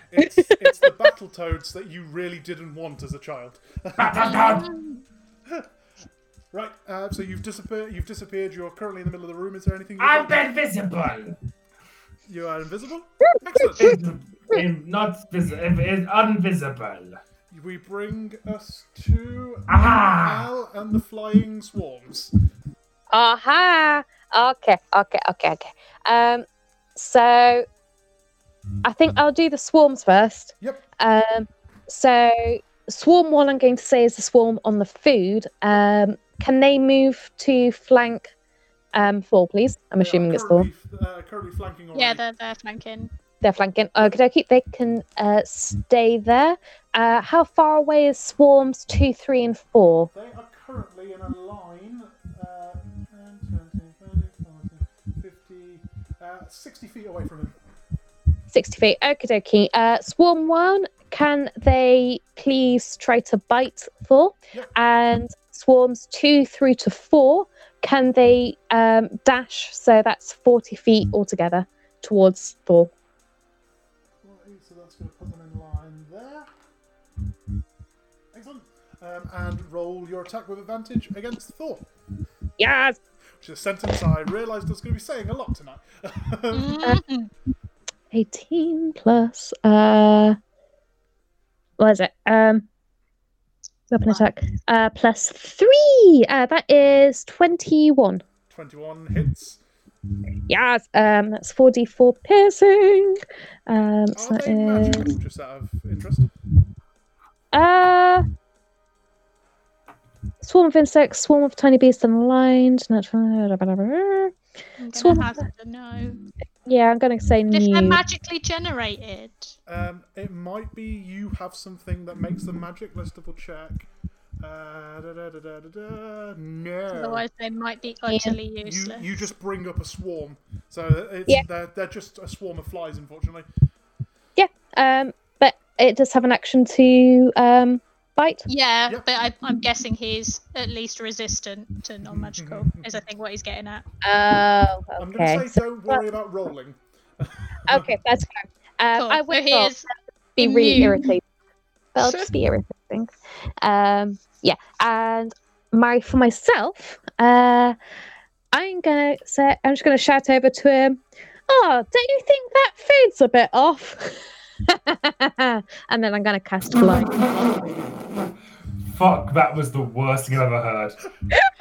It's, it's the battle toads that you really didn't want as a child. Right, uh, so you've disappeared. You've disappeared. You're currently in the middle of the room. Is there anything? I'm like- invisible. You are invisible. Excellent. In, in not vis- in, in invisible. we bring us to Ah. Al and the flying swarms. Aha! Okay, okay, okay, okay. Um, so I think I'll do the swarms first. Yep. Um, so swarm one, I'm going to say is the swarm on the food. Um, can they move to flank um four, please? I'm They assuming it's four. currently, uh, currently flanking already. Yeah, they're, they're flanking. They're flanking. Okay, okay. They can uh, stay there. Uh, how far away is swarms two, three, and four? They are currently in a line. Uh, 10, 20, 30, 40, 50, uh, 60 feet away from him. 60 feet. Okie dokie. Uh, swarm one, can they please try to bite four? Yep. And swarms two through to four, can they um, dash? So that's 40 feet altogether towards Thor. Right, so that's going to put them in line there. Excellent. Um, and roll your attack with advantage against Thor. Yes! Which is a sentence I realised I was going to be saying a lot tonight. Mhm. 18 plus. Uh, what is it? Um, weapon attack. Uh, plus 3! Uh, that is 21. 21 hits. Yes! Um, that's 4d4 piercing. Um, so Are that they magical, just out of interest? Uh, swarm of insects, swarm of tiny beasts unaligned. Natural. I'm gonna of. have to know. Yeah, I'm going to say If they're new. magically generated, Um, it might be you have something that makes them magic. Let's double check. Uh, da, da, da, da, da, da. No. otherwise they might be utterly You, useless. you just bring up a swarm. So it's, Yeah. they're, they're just a swarm of flies, unfortunately. Yeah, um, but it does have an action to um bite. Yeah, Yep. but I, I'm guessing he's at least resistant to non-magical. is I think what he's getting at. Oh, I'm okay. going to say don't worry about rolling. Okay, that's fine. Um, Cool. I so would not be really immune. irritated. That'll just be irritating. Um, yeah, and my for myself, uh, I'm gonna say I'm just gonna shout over to him. Oh, don't you think that food's a bit off? and then I'm gonna cast fly. Fuck, that was the worst thing I've ever heard.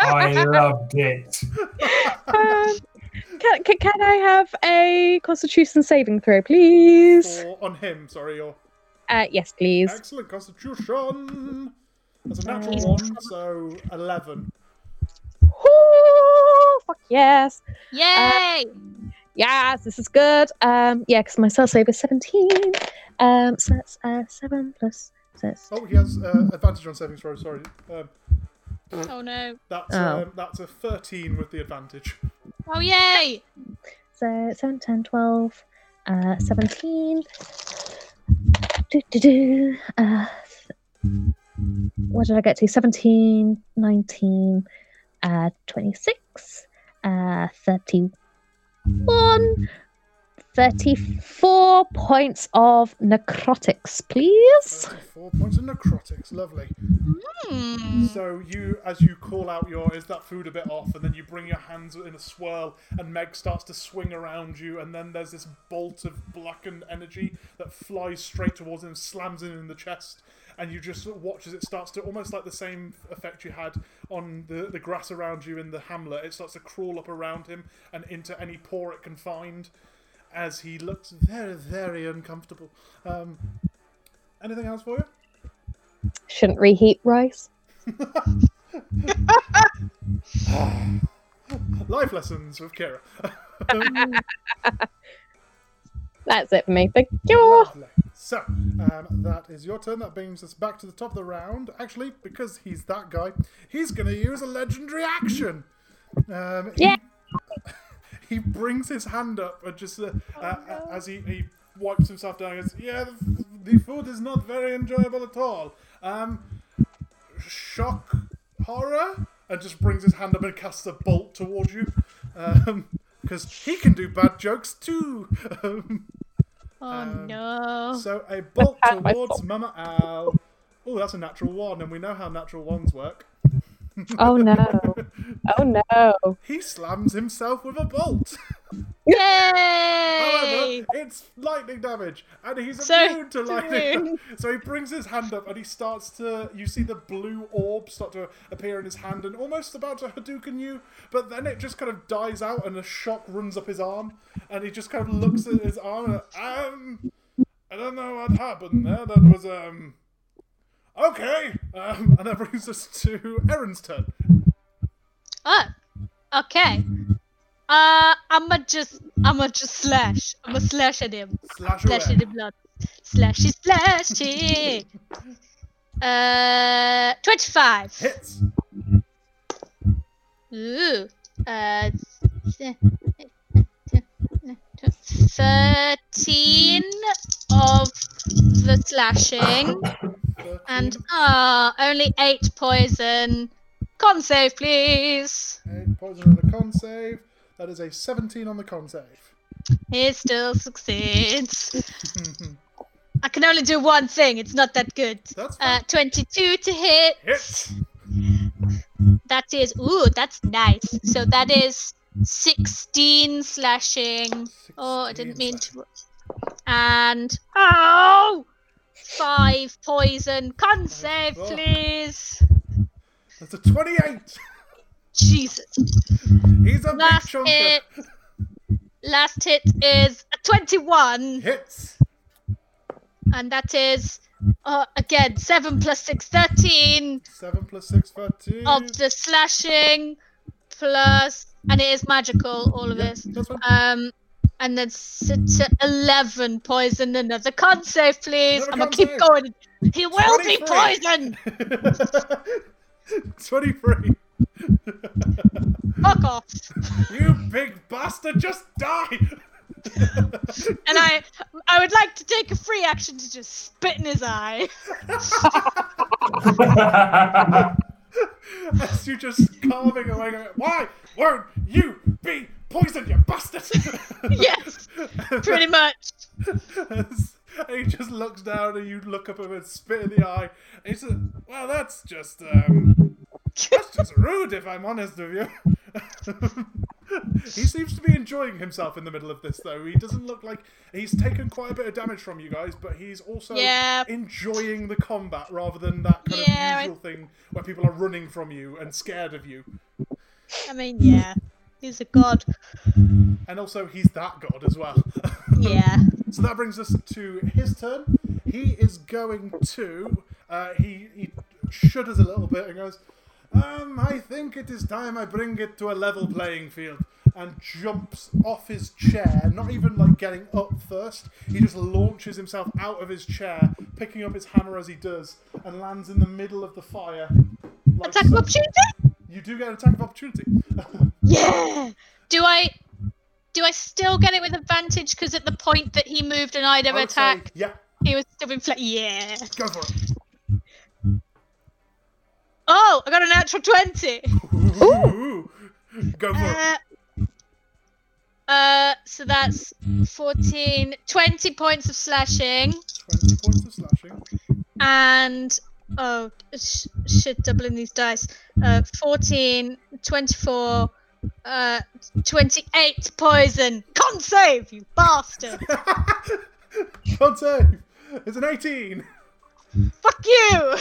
I loved it. Um, can, can, can I have a Constitution saving throw, please? Or on him, sorry. Or Uh, yes, please. excellent constitution. That's a natural He's one, so 11. Ooh, fuck yes. Yay! Yes, this is good. Um, yeah, because my spell save is 17. Um, so that's uh, 7 plus 6. Oh, he has uh, advantage on saving throw. sorry. Um, oh no! that's, Oh. um, that's a 13 with the advantage. Oh yay! So 7, 10, 12, uh, 17. Do, do, do. Uh, what did I get to? 17, 19, uh, 26, uh, 31, 34 points of necrotics, please. 34 points of necrotics, lovely. Hmm. So you, as you call out your, is that food a bit off? And then you bring your hands in a swirl, and Meg starts to swing around you, and then there's this bolt of blackened energy that flies straight towards him, slams him in the chest, and you just watch as it starts to almost like the same effect you had on the the grass around you in the hamlet. It starts to crawl up around him and into any pore it can find, as he looks very, very uncomfortable. Um, anything else for you? Shouldn't reheat rice. Life lessons with Kira. That's it for me. Thank you. Lovely. So, um, that is your turn. That brings us back to the top of the round. Actually, because he's that guy, he's going to use a legendary action. Um, Yeah. He, brings his hand up and just uh, uh, as he, he wipes himself down. He goes, "Yeah, the, the food is not very enjoyable at all. Um, shock, horror," and just brings his hand up and casts a bolt towards you. Um, because he can do bad jokes too. Um, Oh Um, no! so a bolt towards. Mama Owl. Oh, that's a natural one, and we know how natural ones work. Oh no. Oh no. He slams himself with a bolt. Yay! However, it's lightning damage, and he's So immune to lightning. immune. So he brings his hand up, and he starts to. You see the blue orb start to appear in his hand, and almost about to Hadouken you, but then it just kind of dies out, and a shock runs up his arm, and he just kind of looks at his arm. And, um, I don't know what happened there. That was um. Okay, um, and that brings us to Erin's turn. Oh, okay. Uh, I'ma just, I'ma just slash. I'ma slash at him. Slash Slash at the blood. Slashy, slashy. Uh, twenty-five. Hits. Ooh. Uh, thirteen of the slashing, and ah, only eight poison. Con save, please. 8 poison on the con save. That is a 17 on the con save. He still succeeds. I can only do one thing. It's not that good. That's Uh, 22 to hit. Hit! That is, ooh, that's nice. So that is 16 slashing. Oh, I didn't 16 mean to. And oh, five poison. Con save, Oh. please. That's a 28! Jesus. He's a big Last chunker! hit. Last hit is a 21, Hits! and that is uh, again 7 plus 6, 13 7 plus 6, 13. of the slashing, plus, and it is magical, all of this. Um, and then sit at 11 poison. Another con save, please. Another I'm gonna keep save. going. He will be poisoned. 23. Fuck off. You big bastard, just die! And I, I would like to take a free action to just spit in his eye. As you just carving away, why won't you be poisoned, you bastard? yes, pretty much. he just looks down and you look up at him and spit in the eye. And he says, well, that's just, um, that's just rude if I'm honest with you. he seems to be enjoying himself in the middle of this, though. He doesn't look like he's taken quite a bit of damage from you guys, but he's also Yeah. enjoying the combat rather than that kind Yeah, of usual thing where people are running from you and scared of you. I mean, yeah, he's a god. And also, he's that god as well. Yeah. So that brings us to his turn. He is going to. Uh, he, he shudders a little bit and goes, um, I think it is time I bring it to a level playing field. And jumps off his chair, not even like getting up first. He just launches himself out of his chair, picking up his hammer as he does, and lands in the middle of the fire. Like Attack so. opportunity? You do get an attack of opportunity. Yeah. Do I. Do I still get it with advantage because at the point that he moved and I'd have I would say, attacked, yeah, he was still in flat? Yeah. go for it. Oh, I got a natural 20. Ooh. Go for it. Uh, uh, so that's 14, 20 points of slashing, 20 points of slashing. and oh, sh- shit, doubling these dice. Uh, 14, 24, uh, 28 poison. Con save, you bastard! Can't save. It's an 18. Fuck you!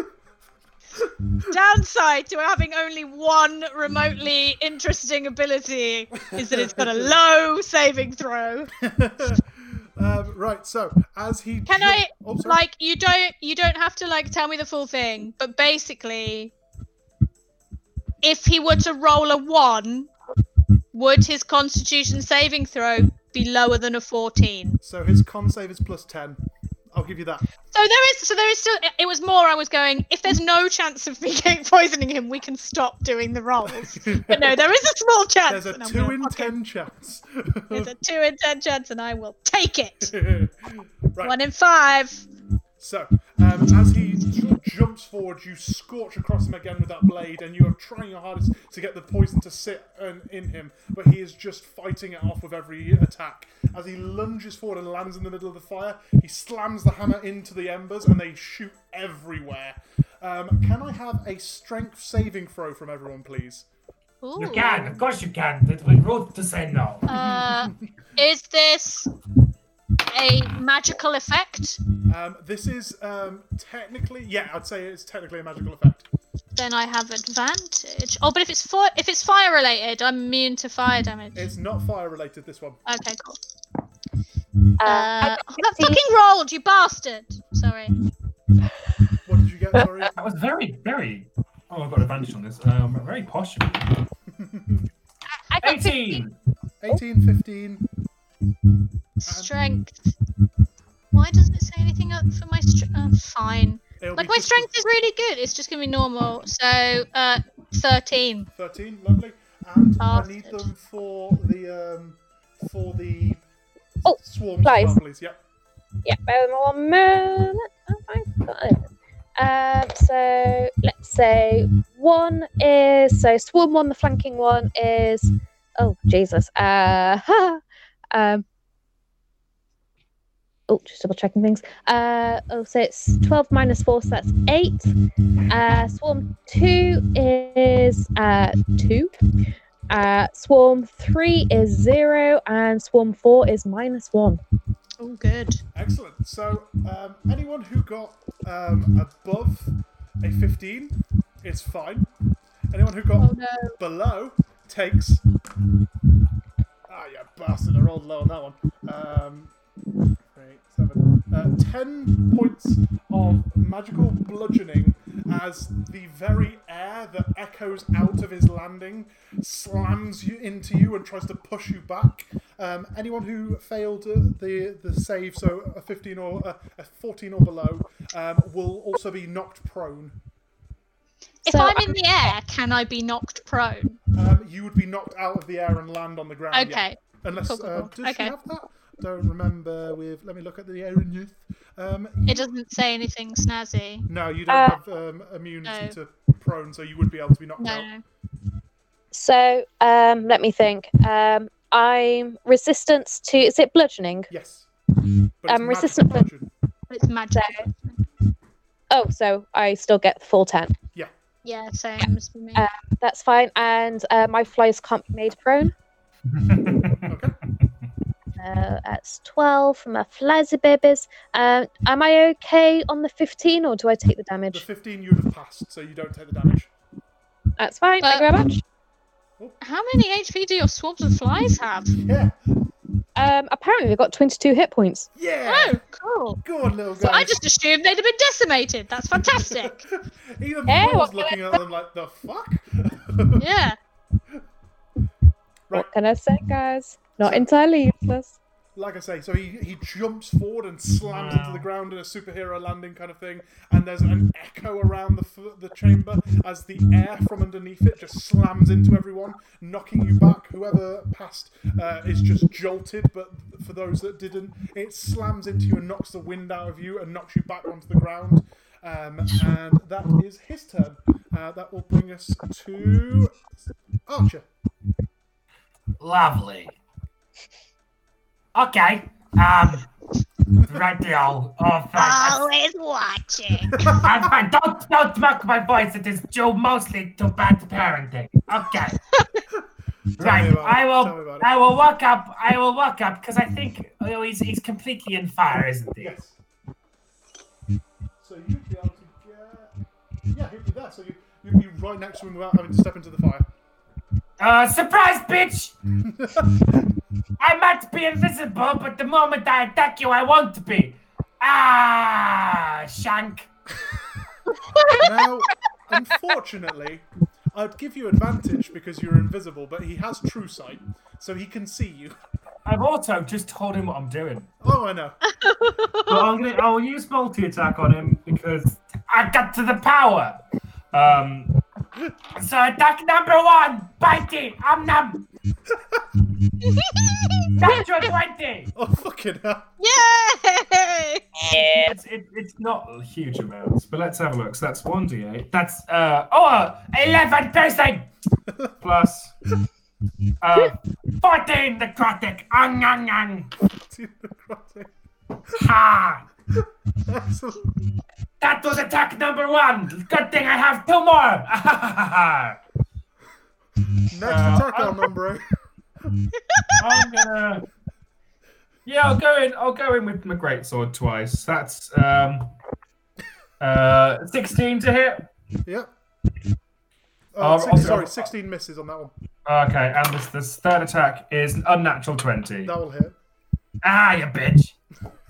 Downside to having only one remotely interesting ability is that it's got a low saving throw. um, right, so as he Can ju- I Oh, like you don't you don't have to like tell me the full thing, but basically if he were to roll a 1, would his constitution saving throw be lower than a 14? So his con save is plus 10. I'll give you that. So there is so there is still it was more I was going if there's no chance of me getting poisoning him we can stop doing the rolls. But no, there is a small chance. There's a 2 in 10 chance. There's a 2 in 10 chance and I will take it. right, 1 in 5. so um, as he sort jumps forward, you scorch across him again with that blade, and you are trying your hardest to get the poison to sit um, in him, but he is just fighting it off with every attack. As he lunges forward and lands in the middle of the fire, he slams the hammer into the embers, and they shoot everywhere. Um, can I have a strength saving throw from everyone, please? Ooh. You can, of course you can. It would be rude to say no. Uh, is this a magical effect? Um, this is um, technically, yeah, I'd say it's technically a magical effect. Then I have advantage. Oh, but if it's fire, if it's fire related, I'm immune to fire damage. It's not fire related. This one. Okay, cool. Uh, Uh, that 16. fucking rolled, you bastard! Sorry. What did you get? Sorry. That was very, very. Oh, I've got advantage on this. Um, very posh. of you. I got 15. 18! 18, 15. Strength. Why doesn't it say anything up for my strength? Uh, fine. It'll Like my just strength is really good. It's just gonna be normal. So, uh, thirteen. 13, lovely. And I need them for the um, for the Oh, well, guys. please. Yep. Yeah, bear with me one minute. Oh, I've got it. Um, so let's say one is so swarm one. The flanking one is oh Jesus. Uh, um. Oh, just double checking things. Uh, oh, so it's twelve minus four, so that's eight. Uh, swarm two is uh two. Uh, swarm three is zero, and swarm four is minus one. Oh, good. Excellent. So, um, anyone who got um, above a 15 is fine. Anyone who got Oh no. below takes. Ah, you bastard! I rolled low on that one. Um, eight, seven, uh, ten points of magical bludgeoning as the very air that echoes out of his landing slams you into you and tries to push you back. Um, anyone who failed uh, the the save, so a fifteen or a, a fourteen or below, um, will also be knocked prone. If So I'm in the air, can I be knocked prone? Um, you would be knocked out of the air and land on the ground. yeah. Okay. Unless Cool, cool, uh, cool. does she have that? Don't remember. With let me look at the Aaron Youth. Um, It doesn't say anything snazzy. no, you don't Uh, have um, immunity No. to prone, so you would be able to be knocked No, out. no. So um, let me think. Um, I'm resistance to is it bludgeoning? Yes. But it's Um, resistant to- bludgeon. It's magic. Oh, so I still get the full ten. Yeah, same as for me. Uh, That's fine. And uh, my flies can't be made prone. Okay. Uh, that's 12 from a Flazzy Babies. Um, am I okay on the 15 or do I take the damage? The damage? 15 you would have passed, so you don't take the damage. That's fine. Thank you Uh, very much. How many HP do your swarms of flies have? Yeah. Um, apparently, they've got 22 hit points. Yeah. Oh, cool. Go on, little So guy. I just assumed they'd have been decimated. That's fantastic. Even Yeah, I was what can looking at them like, the fuck? yeah. Right. What can I say, guys? Not So- entirely useless. like I say, so he, he jumps forward and slams into the ground in a superhero landing kind of thing, and there's an echo around the the chamber as the air from underneath it just slams into everyone, knocking you back. Whoever passed uh, is just jolted, but for those that didn't, it slams into you and knocks the wind out of you and knocks you back onto the ground. Um, and that is his turn. Uh, that will bring us to Archer. Lovely. Okay. Um. Radio. Oh, thanks. Always watching. I'm fine. Don't don't mock my voice. It is due mostly to bad parenting. Okay. right. about I will. Tell me about it. I will walk up. I will walk up because I think oh, he's he's completely in fire, isn't he? Yes. So you'd be able to get. Yeah, he'd be there. So you, you'd be right next to him without having to step into the fire. Uh, surprise, bitch! I might be invisible, but the moment I attack you, I won't be. Ah, shank. Now, unfortunately, I'd give you advantage because you're invisible, but he has true sight, so he can see you. I've also just told him what I'm doing. Oh, I know. But gonna, I'll use multi attack on him because I got to the power. Um. So attack number one, bitey, I'm numb. Natural twenty. Oh, fucking hell. Yay! It's it, it's not huge amounts, but let's have a look. So that's one d8. That's uh oh, uh, eleven piercing plus uh fourteen necrotic. Ang ang ang. Ha! Excellent. That was attack number one. Good thing I have two more. Next Uh, attack, I- El Nombre. I'm gonna. Yeah, I'll go in. I'll go in with my greatsword twice. That's um, uh, sixteen to hit. Yep. Oh, six- I'll- sorry, I'll- 16 misses on that one. Okay, and this this third attack is an unnatural twenty. That will hit. Ah, you bitch.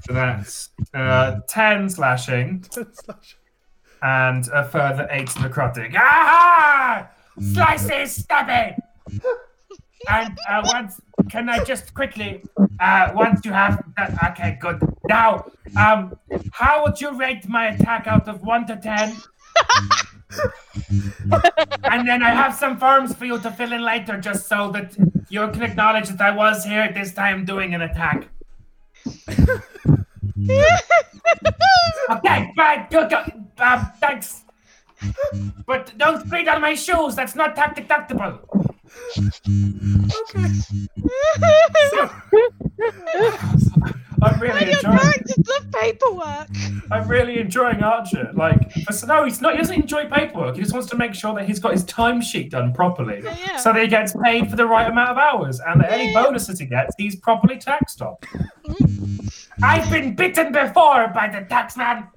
So that's uh, ten slashing Slash. and a further eight necrotic. Ah! Slices, stabby. And uh, once, can I just quickly, uh, once you have that, okay, good. Now, um, how would you rate my attack out of one to ten? and then I have some forms for you to fill in later, just so that you can acknowledge that I was here at this time doing an attack. Okay, right, good, um, thanks. But don't spit on my shoes. That's not tactic tactable. Okay. So, I'm really Your enjoying. love paperwork. I'm really enjoying Archer. Like, no, he's not. He doesn't enjoy paperwork. He just wants to make sure that he's got his timesheet done properly, Yeah, yeah. so that he gets paid for the right amount of hours, and that any Yeah. bonuses he gets, he's properly taxed on. I've been bitten before by the taxman.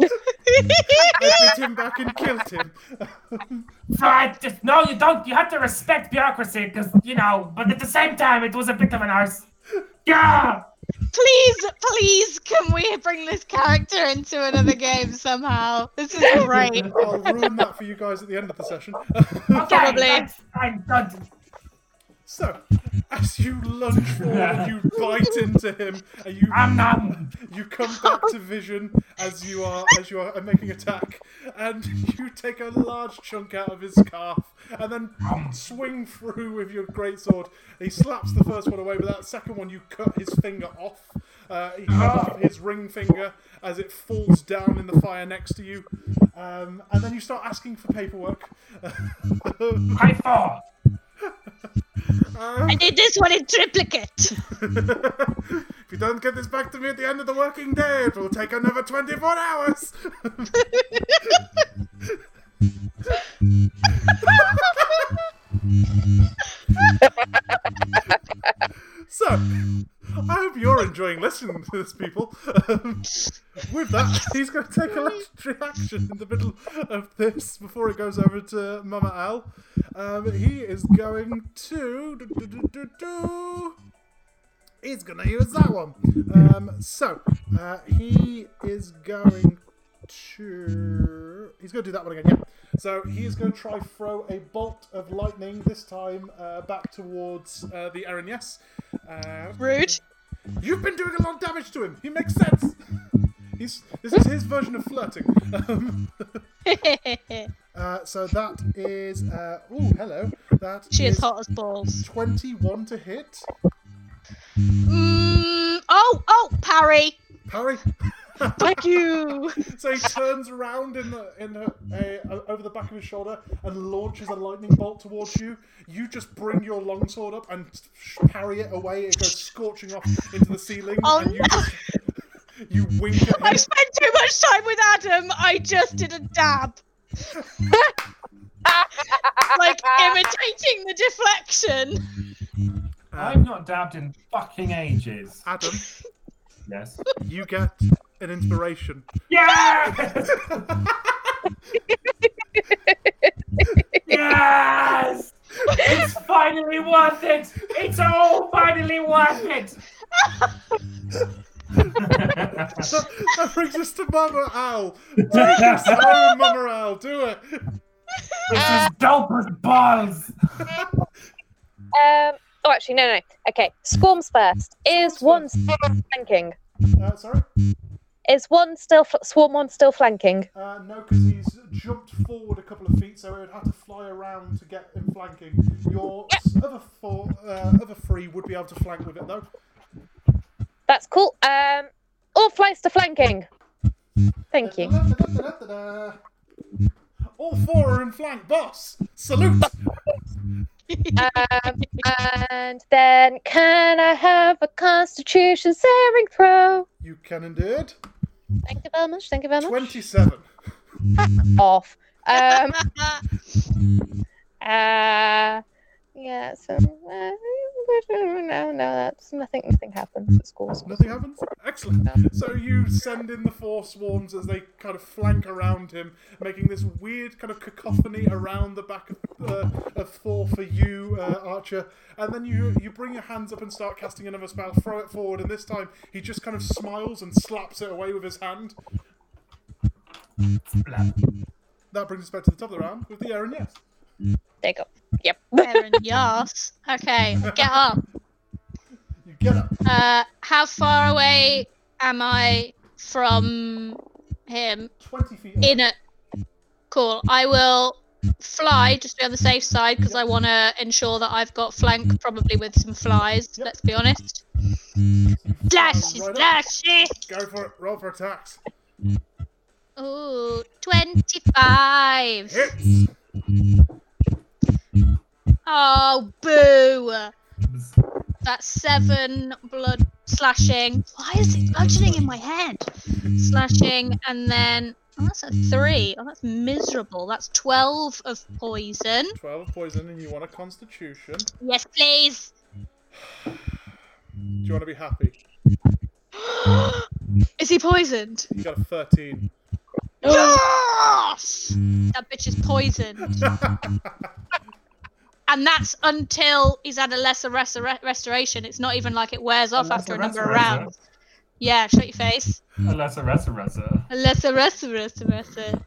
I beat him back and killed him. So I just no, you don't. You have to respect bureaucracy, because you know. But at the same time, it was a bit of an arse. Yeah. Please, please, can we bring this character into another game somehow? This is great. I'll ruin that for you guys at the end of the session. Okay, Probably. that's fine, good. So, as you lunge forward and you bite into him, and you you come back to vision as you are as you are making attack, and you take a large chunk out of his calf, and then swing through with your greatsword. He slaps the first one away, but that second one you cut his finger off. Uh, he cut off his ring finger as it falls down in the fire next to you, um, and then you start asking for paperwork. High four. I um, did this one in triplicate. if you don't get this back to me at the end of the working day, it will take another 24 hours. so, I hope you're enjoying listening to this, people. Um, with that, he's going to take a legendary action in the middle of this before it goes over to Mama Al. Um, he is going to. do, do, do. He's gonna use that one. Um, so uh, he is going to. He's going to do that one again. Yeah. So he is going to try throw a bolt of lightning this time uh, back towards uh, the Erin. Yes. Uh, Rude. You've been doing a lot of damage to him. He makes sense. He's this is his version of flirting. Um, uh, so that is. Uh, oh, hello. That she is hot as balls. Twenty-one to hit. Mm, oh, oh, parry. Parry. Fuck you. So he turns around in the, in a, a, over the back of his shoulder and launches a lightning bolt towards you. You just bring your longsword up and sh- parry it away. It goes scorching off into the ceiling, Oh, and you no. just, you wink at him. I've spent too much time with Adam. I just did a dab. like imitating the deflection. I've not dabbed in fucking ages. Adam, Yes. you get an inspiration. Yes! yes! It's finally worth it! It's all finally worth it! that, that brings us to Mama Al. Do this, oh, Mama Al, do it. this is dope as balls! Um. Oh, actually, no, no. Okay, Swarms first. Is one still flanking? Uh, sorry. Is one still fl- Swarm one still flanking? Uh, no, because he's jumped forward a couple of feet, so he would have to fly around to get him flanking. Your s- other four, uh, other three would be able to flank with it, though. That's cool. Um. All flies to flanking. Thank you. All four are in flank, boss. Salute. Um, and then, can I have a Constitution saving throw? You can indeed. Thank you very much. Thank you very much. Twenty-seven. Off. Um. Uh. Yeah. So. Uh, no, no, that's nothing. Nothing happens at schools. Nothing happens. Excellent. So you send in the four swarms as they kind of flank around him, making this weird kind of cacophony around the back of, uh, of Thor for you, uh, Archer. And then you you bring your hands up and start casting another spell. Throw it forward, and this time he just kind of smiles and slaps it away with his hand. That brings us back to the top of the round with the Erin. Yes. There you go. Yep. Erin, yes. Okay, get up. You get up. Uh, how far away am I from him? Twenty feet. Away. In a cool. I will fly just to be on the safe side because I want to ensure that I've got flank, probably with some flies. Yep. Let's be honest. Dash, Right up. slashy. Go for it. Roll for attacks. Ooh, 25. Hits. Oh, boo. That's seven blood slashing. Why is it bludgeoning in my head? Slashing, and then. Oh, that's a three. Oh, that's miserable. That's 12 of poison. 12 of poison, and you want a constitution. Yes, please. Do you want to be happy? is he poisoned? You got a 13. Yes! That bitch is poisoned. and that's until he's had a lesser restor- restoration. It's not even like it wears off A after a number of rounds. Yeah, shut your face. Lesser, lesser, lesser. A lesser, lesser, lesser, lesser.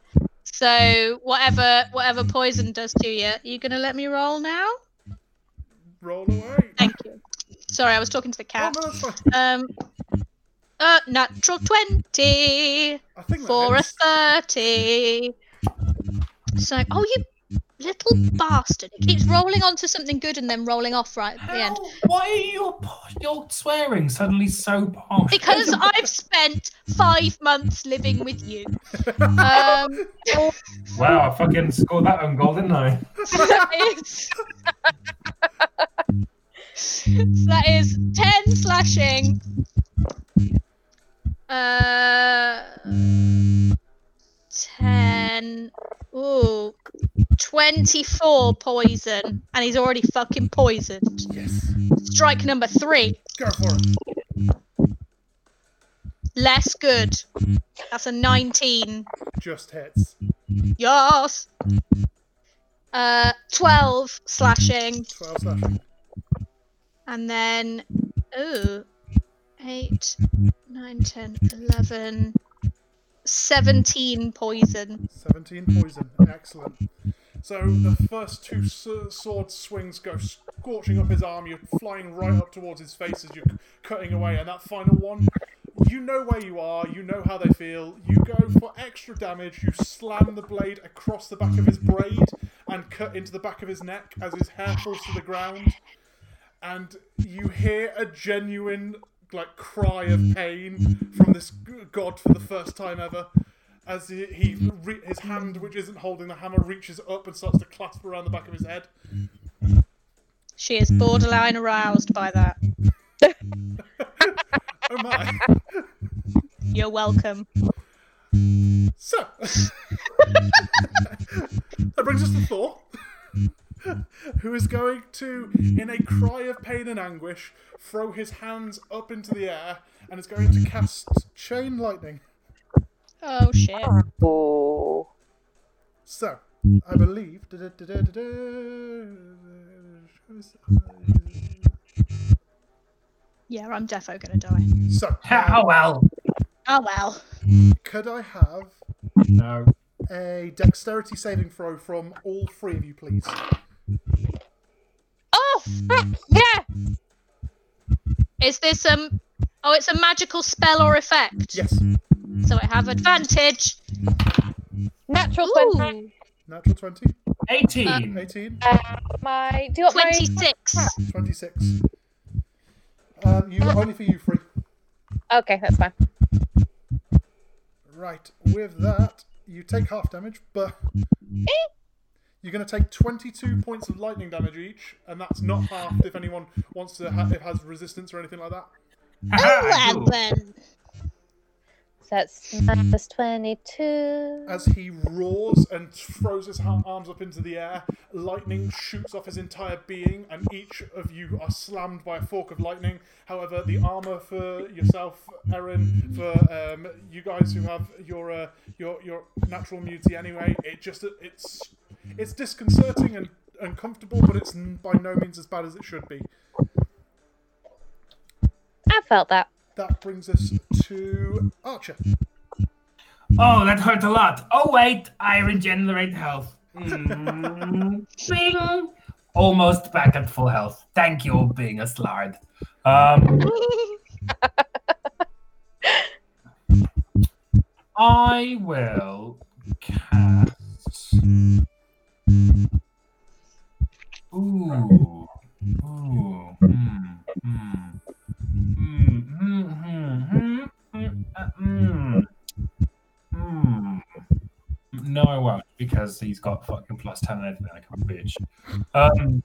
So whatever, whatever poison does to you, are you gonna let me roll now? Roll away. Thank you. Sorry, I was talking to the Oh, cat. no, that's fine. Um, uh, natural twenty I think that for a thirty. So, oh, you little bastard! It keeps rolling onto something good and then rolling off right at the end. Why are you you're swearing suddenly so posh? Because I've spent five months living with you. Um, Wow, I fucking scored that own goal, didn't I? that is. so that is 10 slashing. Uh, 10. Ooh. 24 poison. And he's already fucking poisoned. Yes. Strike number three. Go for it. Less good. That's a 19. Just hits. Yes. Uh, 12 slashing. 12 slashing. And then, ooh, 8, 9, 10, 11, 17 mm. poison. 17 poison. Excellent. So the first two sword swings go scorching up his arm. You're flying right up towards his face as you're cutting away. And that final one, you know where you are. You know how they feel. You go for extra damage. You slam the blade across the back of his braid and cut into the back of his neck as his hair falls to the ground. And you hear a genuine like cry of pain from this god for the first time ever as he, he re- his hand, which isn't holding the hammer, reaches up and starts to clasp around the back of his head. She is borderline aroused by that. Oh my! You're welcome. So that brings us to Thor, who is going to, in a cry of pain and anguish, throw his hands up into the air and is going to cast chain lightning. Oh shit. Oh. So I believe. Yeah, I'm defo gonna die. So Oh um, well. Oh well. could I have No. a dexterity saving throw from all three of you, please? Oh, fuck yeah! Is this um? Oh, it's a magical spell or effect. Yes. So I have advantage. Natural 20. Natural 20, 18. 18, Uh, my. Do you want my. 26. 26. Um, you only for you three. Okay, that's fine. Right. With that, you take half damage, but you're going to take 22 points of lightning damage each, and that's not halved if anyone wants to ha- if has resistance or anything like that. Haha, cool. Eleven. So that's minus 22. As he roars and throws his arms up into the air, lightning shoots off his entire being, and each of you are slammed by a fork of lightning. However, the armor for yourself, Erin, for um, you guys who have your uh, your your natural immunity anyway, it just it's it's disconcerting and uncomfortable, but it's by no means as bad as it should be. I felt that. That brings us to Archer. Oh, that hurt a lot. Oh, wait. I regenerate health. Mm, bing. Almost back at full health. Thank you, for being a slaad. Um, I will cast. Ooh. Ooh. Hmm. Hmm. uh, Hmm. Hmm. because he's got fucking plus 10 and everything like a bitch. Um,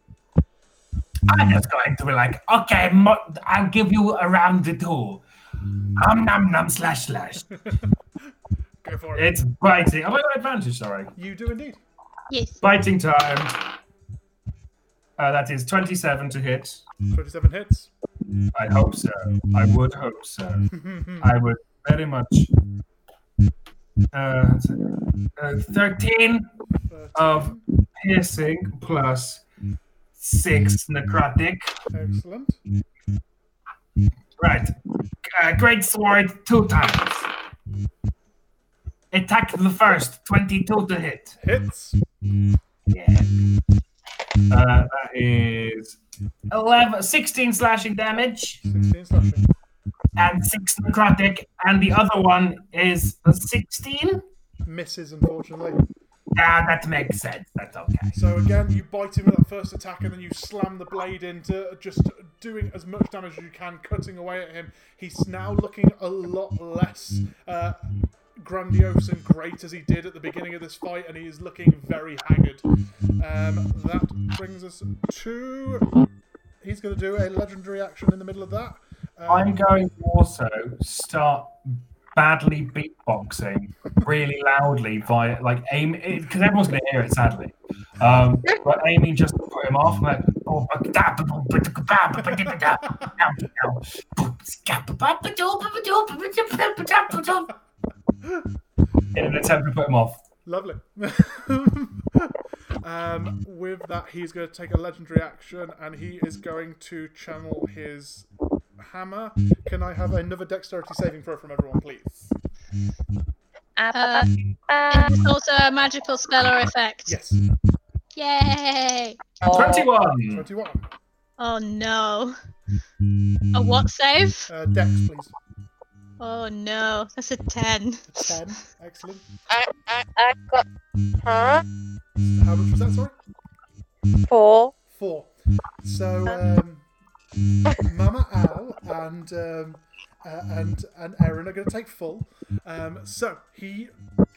I'm just going to be like, okay, mo- I'll give you a round the two. Um, num num slash slash. Go for it. It's biting. Have I got advantage? Sorry. You do indeed. Yes. Biting time. Uh, that is 27 to hit. 27 hits. I hope so. I would hope so. I would very much. Uh, uh, 13 of piercing plus 6 necrotic. Excellent. Right. Uh, great sword two times. Attack the first, 22 to hit. Hits. Yeah. Uh, that is 11, 16 slashing damage 16 slashing. and 6 necrotic, and the other one is a 16. Misses, unfortunately. Yeah, that makes sense. That's okay. So again, you bite him with that first attack, and then you slam the blade into just doing as much damage as you can, cutting away at him. He's now looking a lot less uh, grandiose and great as he did at the beginning of this fight, and he is looking very haggard. Um, that brings us to. He's going to do a legendary action in the middle of that. Um, I'm going to also start badly beatboxing really loudly via like aim because everyone's going to hear it sadly. Um, but aiming just to put him off, like oh, in an attempt to put him off. Lovely. um, with that, he's going to take a legendary action, and he is going to channel his hammer. Can I have another dexterity saving throw from everyone, please? Uh, Uh, it's also a magical spell or effect. Yes. Yay! Twenty-one. 21. Oh no. A what save? Uh, dex, please. Oh no, that's a 10. 10. Excellent. I, I, I got huh? How much was that, sorry? four. Four. So, um, Mama Al and um, uh, and and Erin are going to take full. Um, so he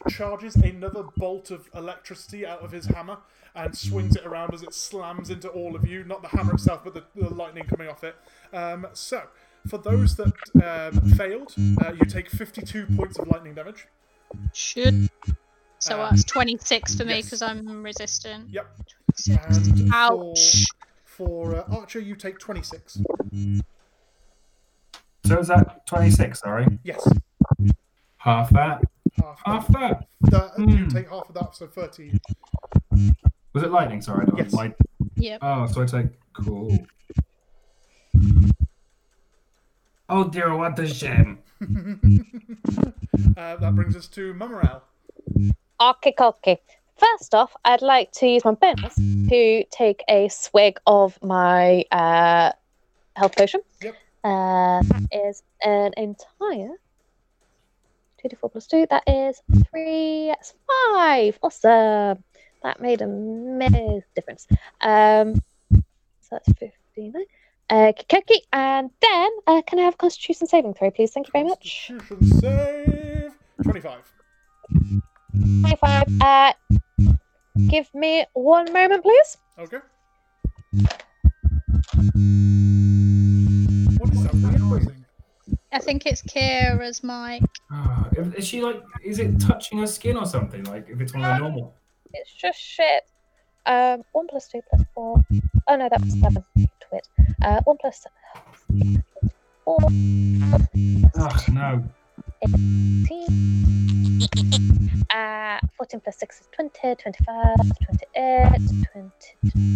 charges another bolt of electricity out of his hammer and swings it around as it slams into all of you. Not the hammer itself, but the, the lightning coming off it. Um, so for those that um, failed, uh, you take 52 points of lightning damage. Should. So Um, that's 26 for me yes. because I'm resistant. Yep. 26. And Ouch. for uh, Archer, you take 26. So is that twenty-six? Sorry, Yes. half that. Half. Half that. that You Hmm. take half of that, so 13. Was it lightning? Sorry, Yes. Light... Yep. Oh, so I take cool. Oh dear, what a shame. Uh, that brings us to Mama Al. Okay, okay. First off, I'd like to use my bonus to take a swig of my uh, health potion. Yep. Uh, that is an entire 2d4 plus 2. That is 3, that's 5. Awesome. That made a massive difference. Um, so that's 15. Uh, Kikoki. And then, uh, can I have a constitution saving throw, please? Thank you very much. Constitution save. 25. 25. Uh, give me one moment, please. Okay. What is that weird buzzing? I think it's Kira's mic. Ah, is- is she like? Is it touching her skin or something? Like if it's one of the normal. It's just shit. Um, one plus two plus four. Oh no, that was seven. Twit. Uh, one plus seven. Four. Oh no. 18. Uh, 14 plus 6 is 20, 25, 28, 20,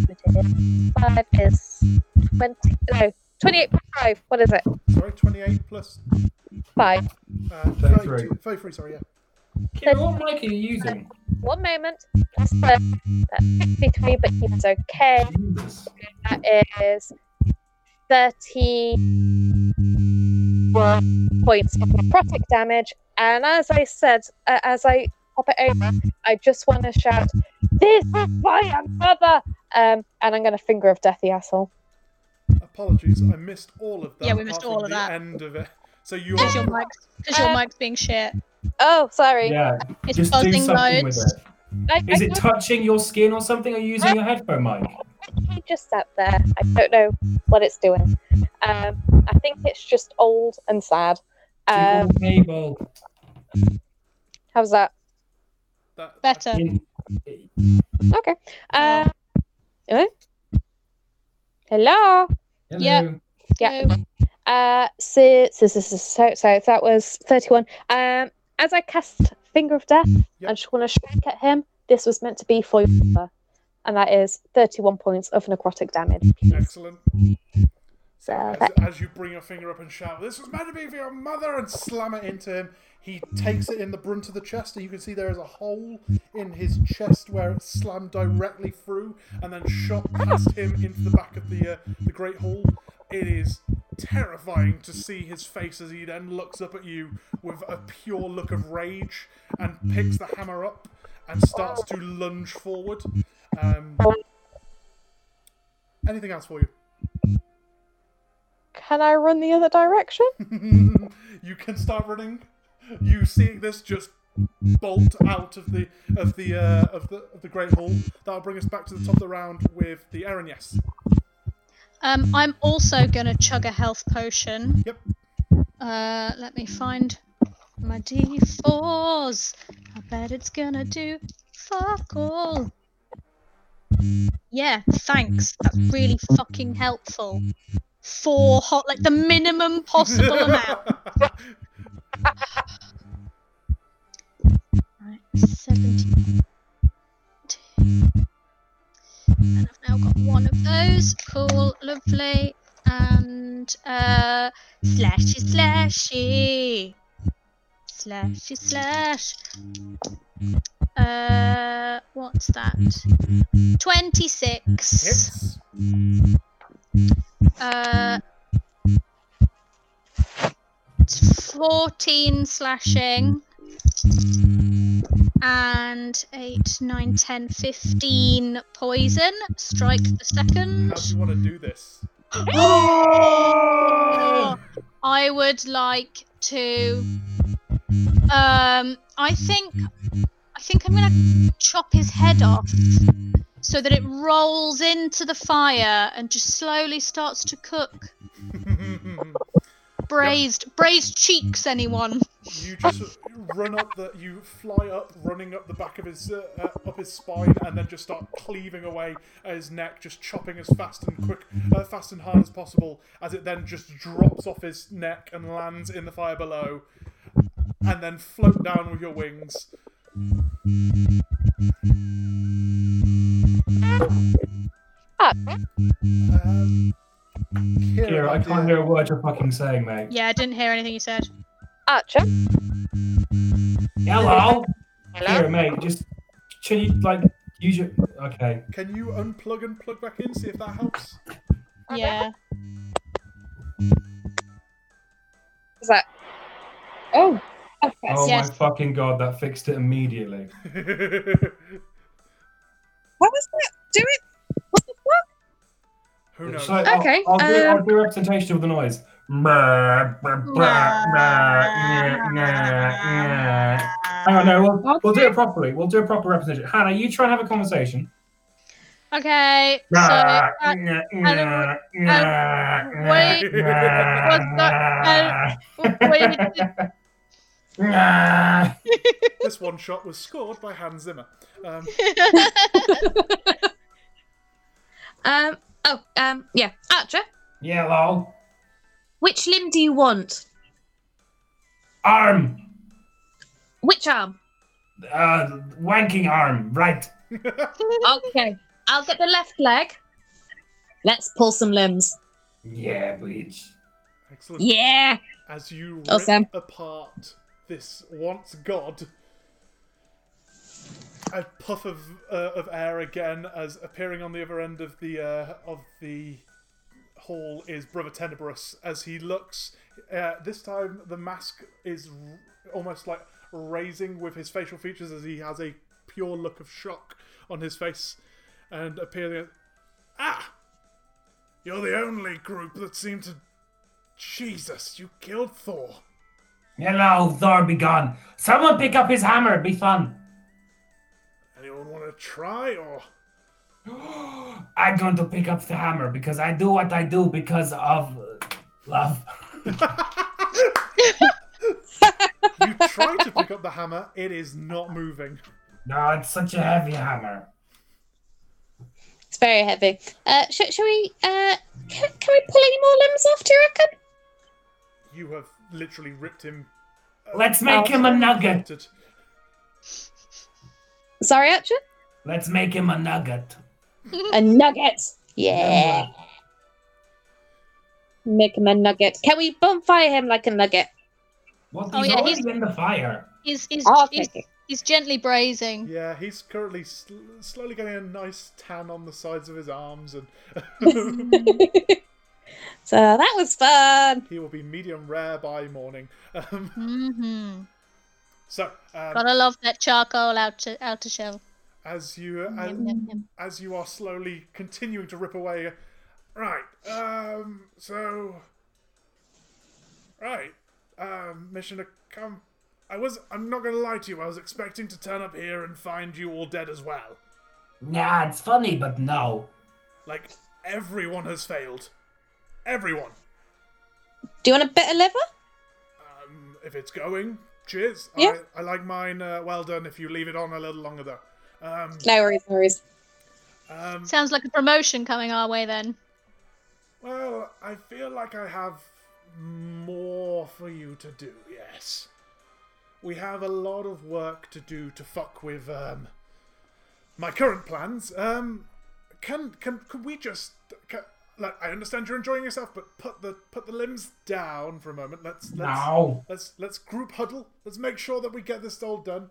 25 is 20, no, 28 plus 5. What is it? Sorry, 28 plus 5. uh, 33. 33, sorry, yeah. Kira, what mic are you using? One moment. Plus 5. That's 53, but he was okay. Jesus. That is 31 points of necrotic damage. And as I said, uh, as I pop it over, I just want to shout, This is my brother! Um, and I'm going to finger of death the asshole. Apologies, I missed all of that. Yeah, we missed all of the that. end of it. So you Because are. your mic's, because your mic's being shit. Oh, sorry. Yeah. It's Just do buzzing something with it. I, Is I it touching your skin or something? Are you using your headphone mic? He just sat there. I don't know what it's doing. Um, I think it's just old and sad. Um, Cable. how's that? That, Better. In- Okay. Uh, eh? Hello. Yeah. Hello. Yeah. Uh, so, so, so, so, so, so that was 31. Um, as I cast Finger of Death, Yep. I just want to strike at him. This was meant to be for your mother, and that is 31 points of necrotic damage. excellent. So As, as you bring your finger up and shout, "This was meant to be for your mother," and slam it into him, he takes it in the brunt of the chest, and you can see there is a hole in his chest where it slammed directly through, and then shot past him into the back of the uh, the great hall. It is terrifying to see his face as he then looks up at you with a pure look of rage and picks the hammer up and starts to lunge forward. Um, anything else for you? can I run the other direction? you can start running. You seeing this just bolt out of the of the uh, of the of the Great Hall. That'll bring us back to the top of the round with the Erin. Yes. Um, I'm also gonna chug a health potion. Yep. Uh, let me find my D4s. I bet it's gonna do fuck all. Yeah, thanks. That's really fucking helpful. Four hot, like the minimum possible amount. Right, 17. And I've now got one of those. Cool, lovely. And uh slashy slashy. Slashy slash. Uh what's that? Twenty six. Hits. Uh it's fourteen slashing. And 8, 9, 10, 15 poison. Strike the second. How do you want to do this? I would like to. Um, I think. I think I'm gonna chop his head off so that it rolls into the fire and just slowly starts to cook. Braised, braised cheeks. Anyone? you just run up the. You fly up, running up the back of his uh, uh, up his spine, and then just start cleaving away at his neck, just chopping as fast and quick, uh, fast and hard as possible. As it then just drops off his neck and lands in the fire below, and then float down with your wings. Ah, Um, Kira, Kira, I can't hear a word you're fucking saying, mate. Yeah, I didn't hear anything you said. Archer. Hello? Hello. Kira, mate, just can you like use your okay. Can you unplug and plug back in? See if that helps. Yeah. Is that? Oh. Okay. Oh Yes. my fucking god, that fixed it immediately. What was that? Do it. What the fuck? Who knows? So I'll- Okay, I'll, do, I'll um, do a representation of the noise. Hang on, no, we'll, we'll do it properly. We'll do a proper representation. Hannah, you try and have a conversation. Okay. So. uh, wait, what's that? wait, this one shot was scored by Hans Zimmer. Um, Um. Oh. Um. Yeah. Archer. yeah, lol. Which limb do you want? Arm. Which arm? Uh, wanking arm. Right. Okay. I'll get the left leg. Let's pull some limbs. Yeah, bitch. excellent. Yeah. As you rip Awesome. apart this once god, a puff of uh, of air again, as appearing on the other end of the uh, of the hall is Brother Tenebrous. As he looks, uh, this time the mask is almost like raising with his facial features as he has a pure look of shock on his face, and appearing. Ah, you're the only group that seem to Jesus, you killed Thor. Hello, Thor be gone. Someone pick up his hammer. Be fun. Want to try or? I'm going to pick up the hammer because I do what I do because of love. You try to pick up the hammer, it is not moving. No, it's such a heavy hammer. It's very heavy. Uh, sh- shall we? Uh, can, can we pull any more limbs off? Do you reckon? You have literally ripped him. uh, Let's make him a nugget. Sorry, Archer. Let's make him a nugget. A nugget. Yeah. Make him a nugget. Can we bonfire him like a nugget? What? Oh, he's yeah, already he's- in the fire. He's he's, I'll he's, take it. he's gently braising. Yeah, he's currently sl- slowly getting a nice tan on the sides of his arms, and So that was fun. he will be medium rare by morning. Um, hmm so, um, Gotta love that charcoal out to outer shell. as you uh, as, Yum, yum, yum. as you are slowly continuing to rip away, right? Um, so, right, um, mission to come. I was. I'm not gonna lie to you. I was expecting to turn up here and find you all dead as well. Nah, it's funny, but no. Like everyone has failed. Everyone. Do you want a bit of liver? Um, if it's going, cheers. Yeah. I, I like mine. Uh, well done. If you leave it on a little longer, though. Um, No worries, no worries. um, Sounds like a promotion coming our way then. well, I feel like I have more for you to do. Yes, we have a lot of work to do to fuck with um, my current plans. Um, can can can we just? Can, like, I understand you're enjoying yourself, but put the put the limbs down for a moment. Let's let's No. let's let's group huddle. Let's make sure that we get this all done.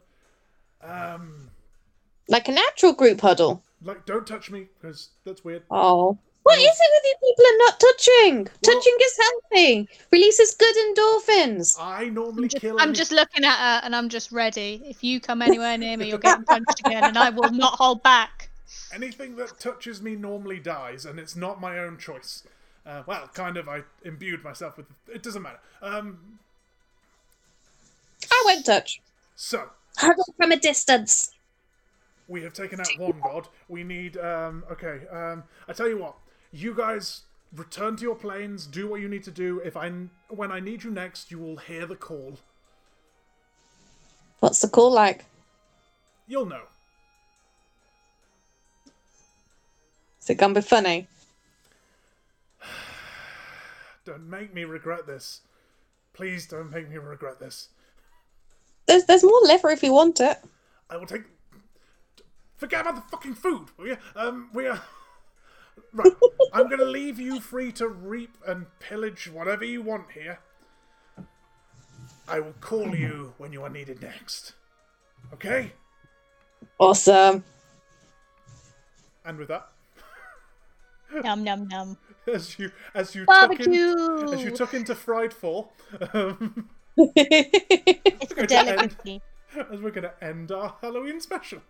Um, Like a natural group huddle. like don't touch me because that's weird. Oh. What is it with you people and not touching? touching is healthy. Releases good endorphins. I normally I'm just, kill. I'm any- just looking at her and I'm just ready. If you come anywhere near me, you're getting punched again, and I will not hold back. Anything that touches me normally dies, and it's not my own choice. Uh, well, kind of. I imbued myself with. It doesn't matter. Um, I won't touch. so Huddle from a distance. we have taken out one god. We need. Um, okay. Um, I tell you what. You guys return to your planes. Do what you need to do. If I when I need you next, you will hear the call. What's the call like? You'll know. Is it gonna be funny? Don't make me regret this. Please don't make me regret this. There's there's more liver if you want it. I will take. Forget about the fucking food, will you? Um, we are. Right. I'm going to leave you free to reap and pillage whatever you want here. I will call you when you are needed next. Okay? Awesome. And with that, Num num num. as you as you tuck in, as you tuck into fried fall, um, It's Good a delicacy. as we're going to end our Halloween special,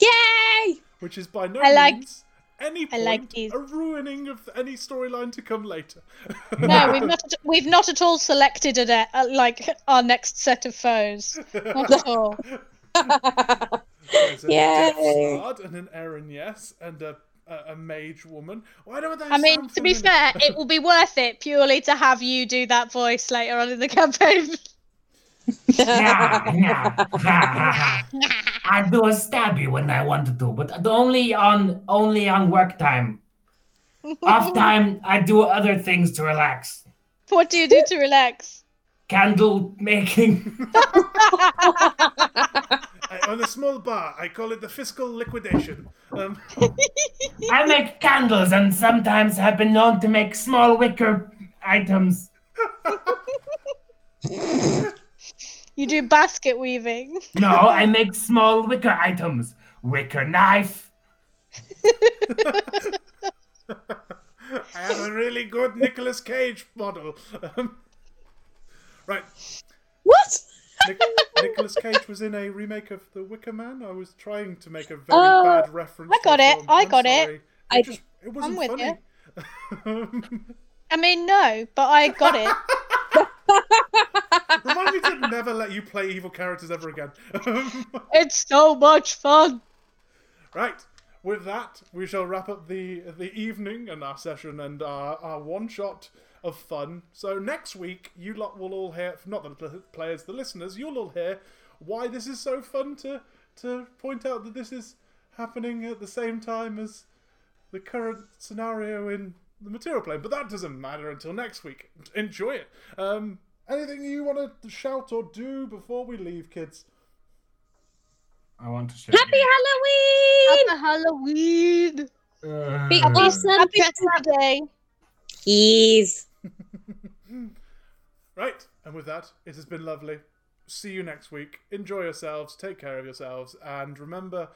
Yay! which is by no I like- means any I like these. a ruining of any storyline to come later. No, we've not. At, we've not at all selected a de- uh, like our next set of foes. Not at all. There's a Yay. Death Guard and an Erin Yes and a, a, a mage woman. Why don't they I mean, to be fair, it will be worth it purely to have you do that voice later on in the campaign. I do a stabby when I want to, do, but only on only on work time. Off time, I do other things to relax. what do you do to relax? Candle making. I own a small bar. I call it the fiscal liquidation. Um, I make candles and sometimes have been known to make small wicker items. You do basket weaving. No, I make small wicker items. Wicker knife. I have a really good Nicolas Cage model. Um, right. What? Nic- Nicolas Cage was in a remake of The Wicker Man. I was trying to make a very Oh, bad reference. I got it. I I'm got it. sorry. It, I- just, it wasn't with funny. I mean, no, but I got it. Remind me to never let you play evil characters ever again. It's so much fun. Right. With that, we shall wrap up the the evening and our session and our, our one shot of fun. So next week, you lot will all hear, not the players, the listeners, you'll all hear why this is so fun to to point out that this is happening at the same time as the current scenario in the material plane. But that doesn't matter until next week. Enjoy it. Um, anything you want to shout or do before we leave, kids? I want to shout. Happy Halloween! Halloween. you. Big Uh, decent Happy dress up. Saturday. Keys. Right, and with that, it has been lovely. See you next week. Enjoy yourselves, take care of yourselves, and remember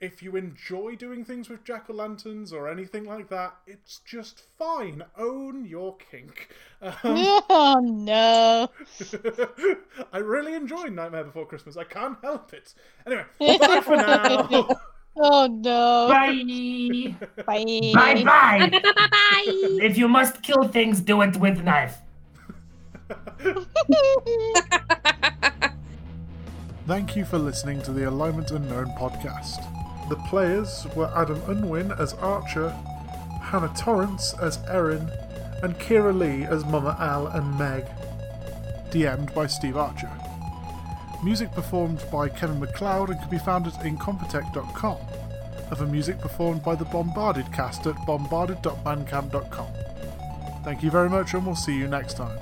if you enjoy doing things with jack o' lanterns or anything like that, it's just fine. Own your kink. Um, Oh no. I really enjoy Nightmare Before Christmas. I can't help it. Anyway, bye for now. Oh no. Bye. Bye. Bye bye. Bye bye bye bye. If you must kill things, do it with a knife. Thank you for listening to the Alignment Unknown podcast. The players were Adam Unwin as Archer, Hannah Torrance as Erin, and Kira Lee as Mama Al and Meg. DM'd by Steve Archer. Music performed by Kevin MacLeod and can be found at incompetech.com. Other music performed by the Bombarded cast at bombarded.bandcamp.com. Thank you very much and we'll see you next time.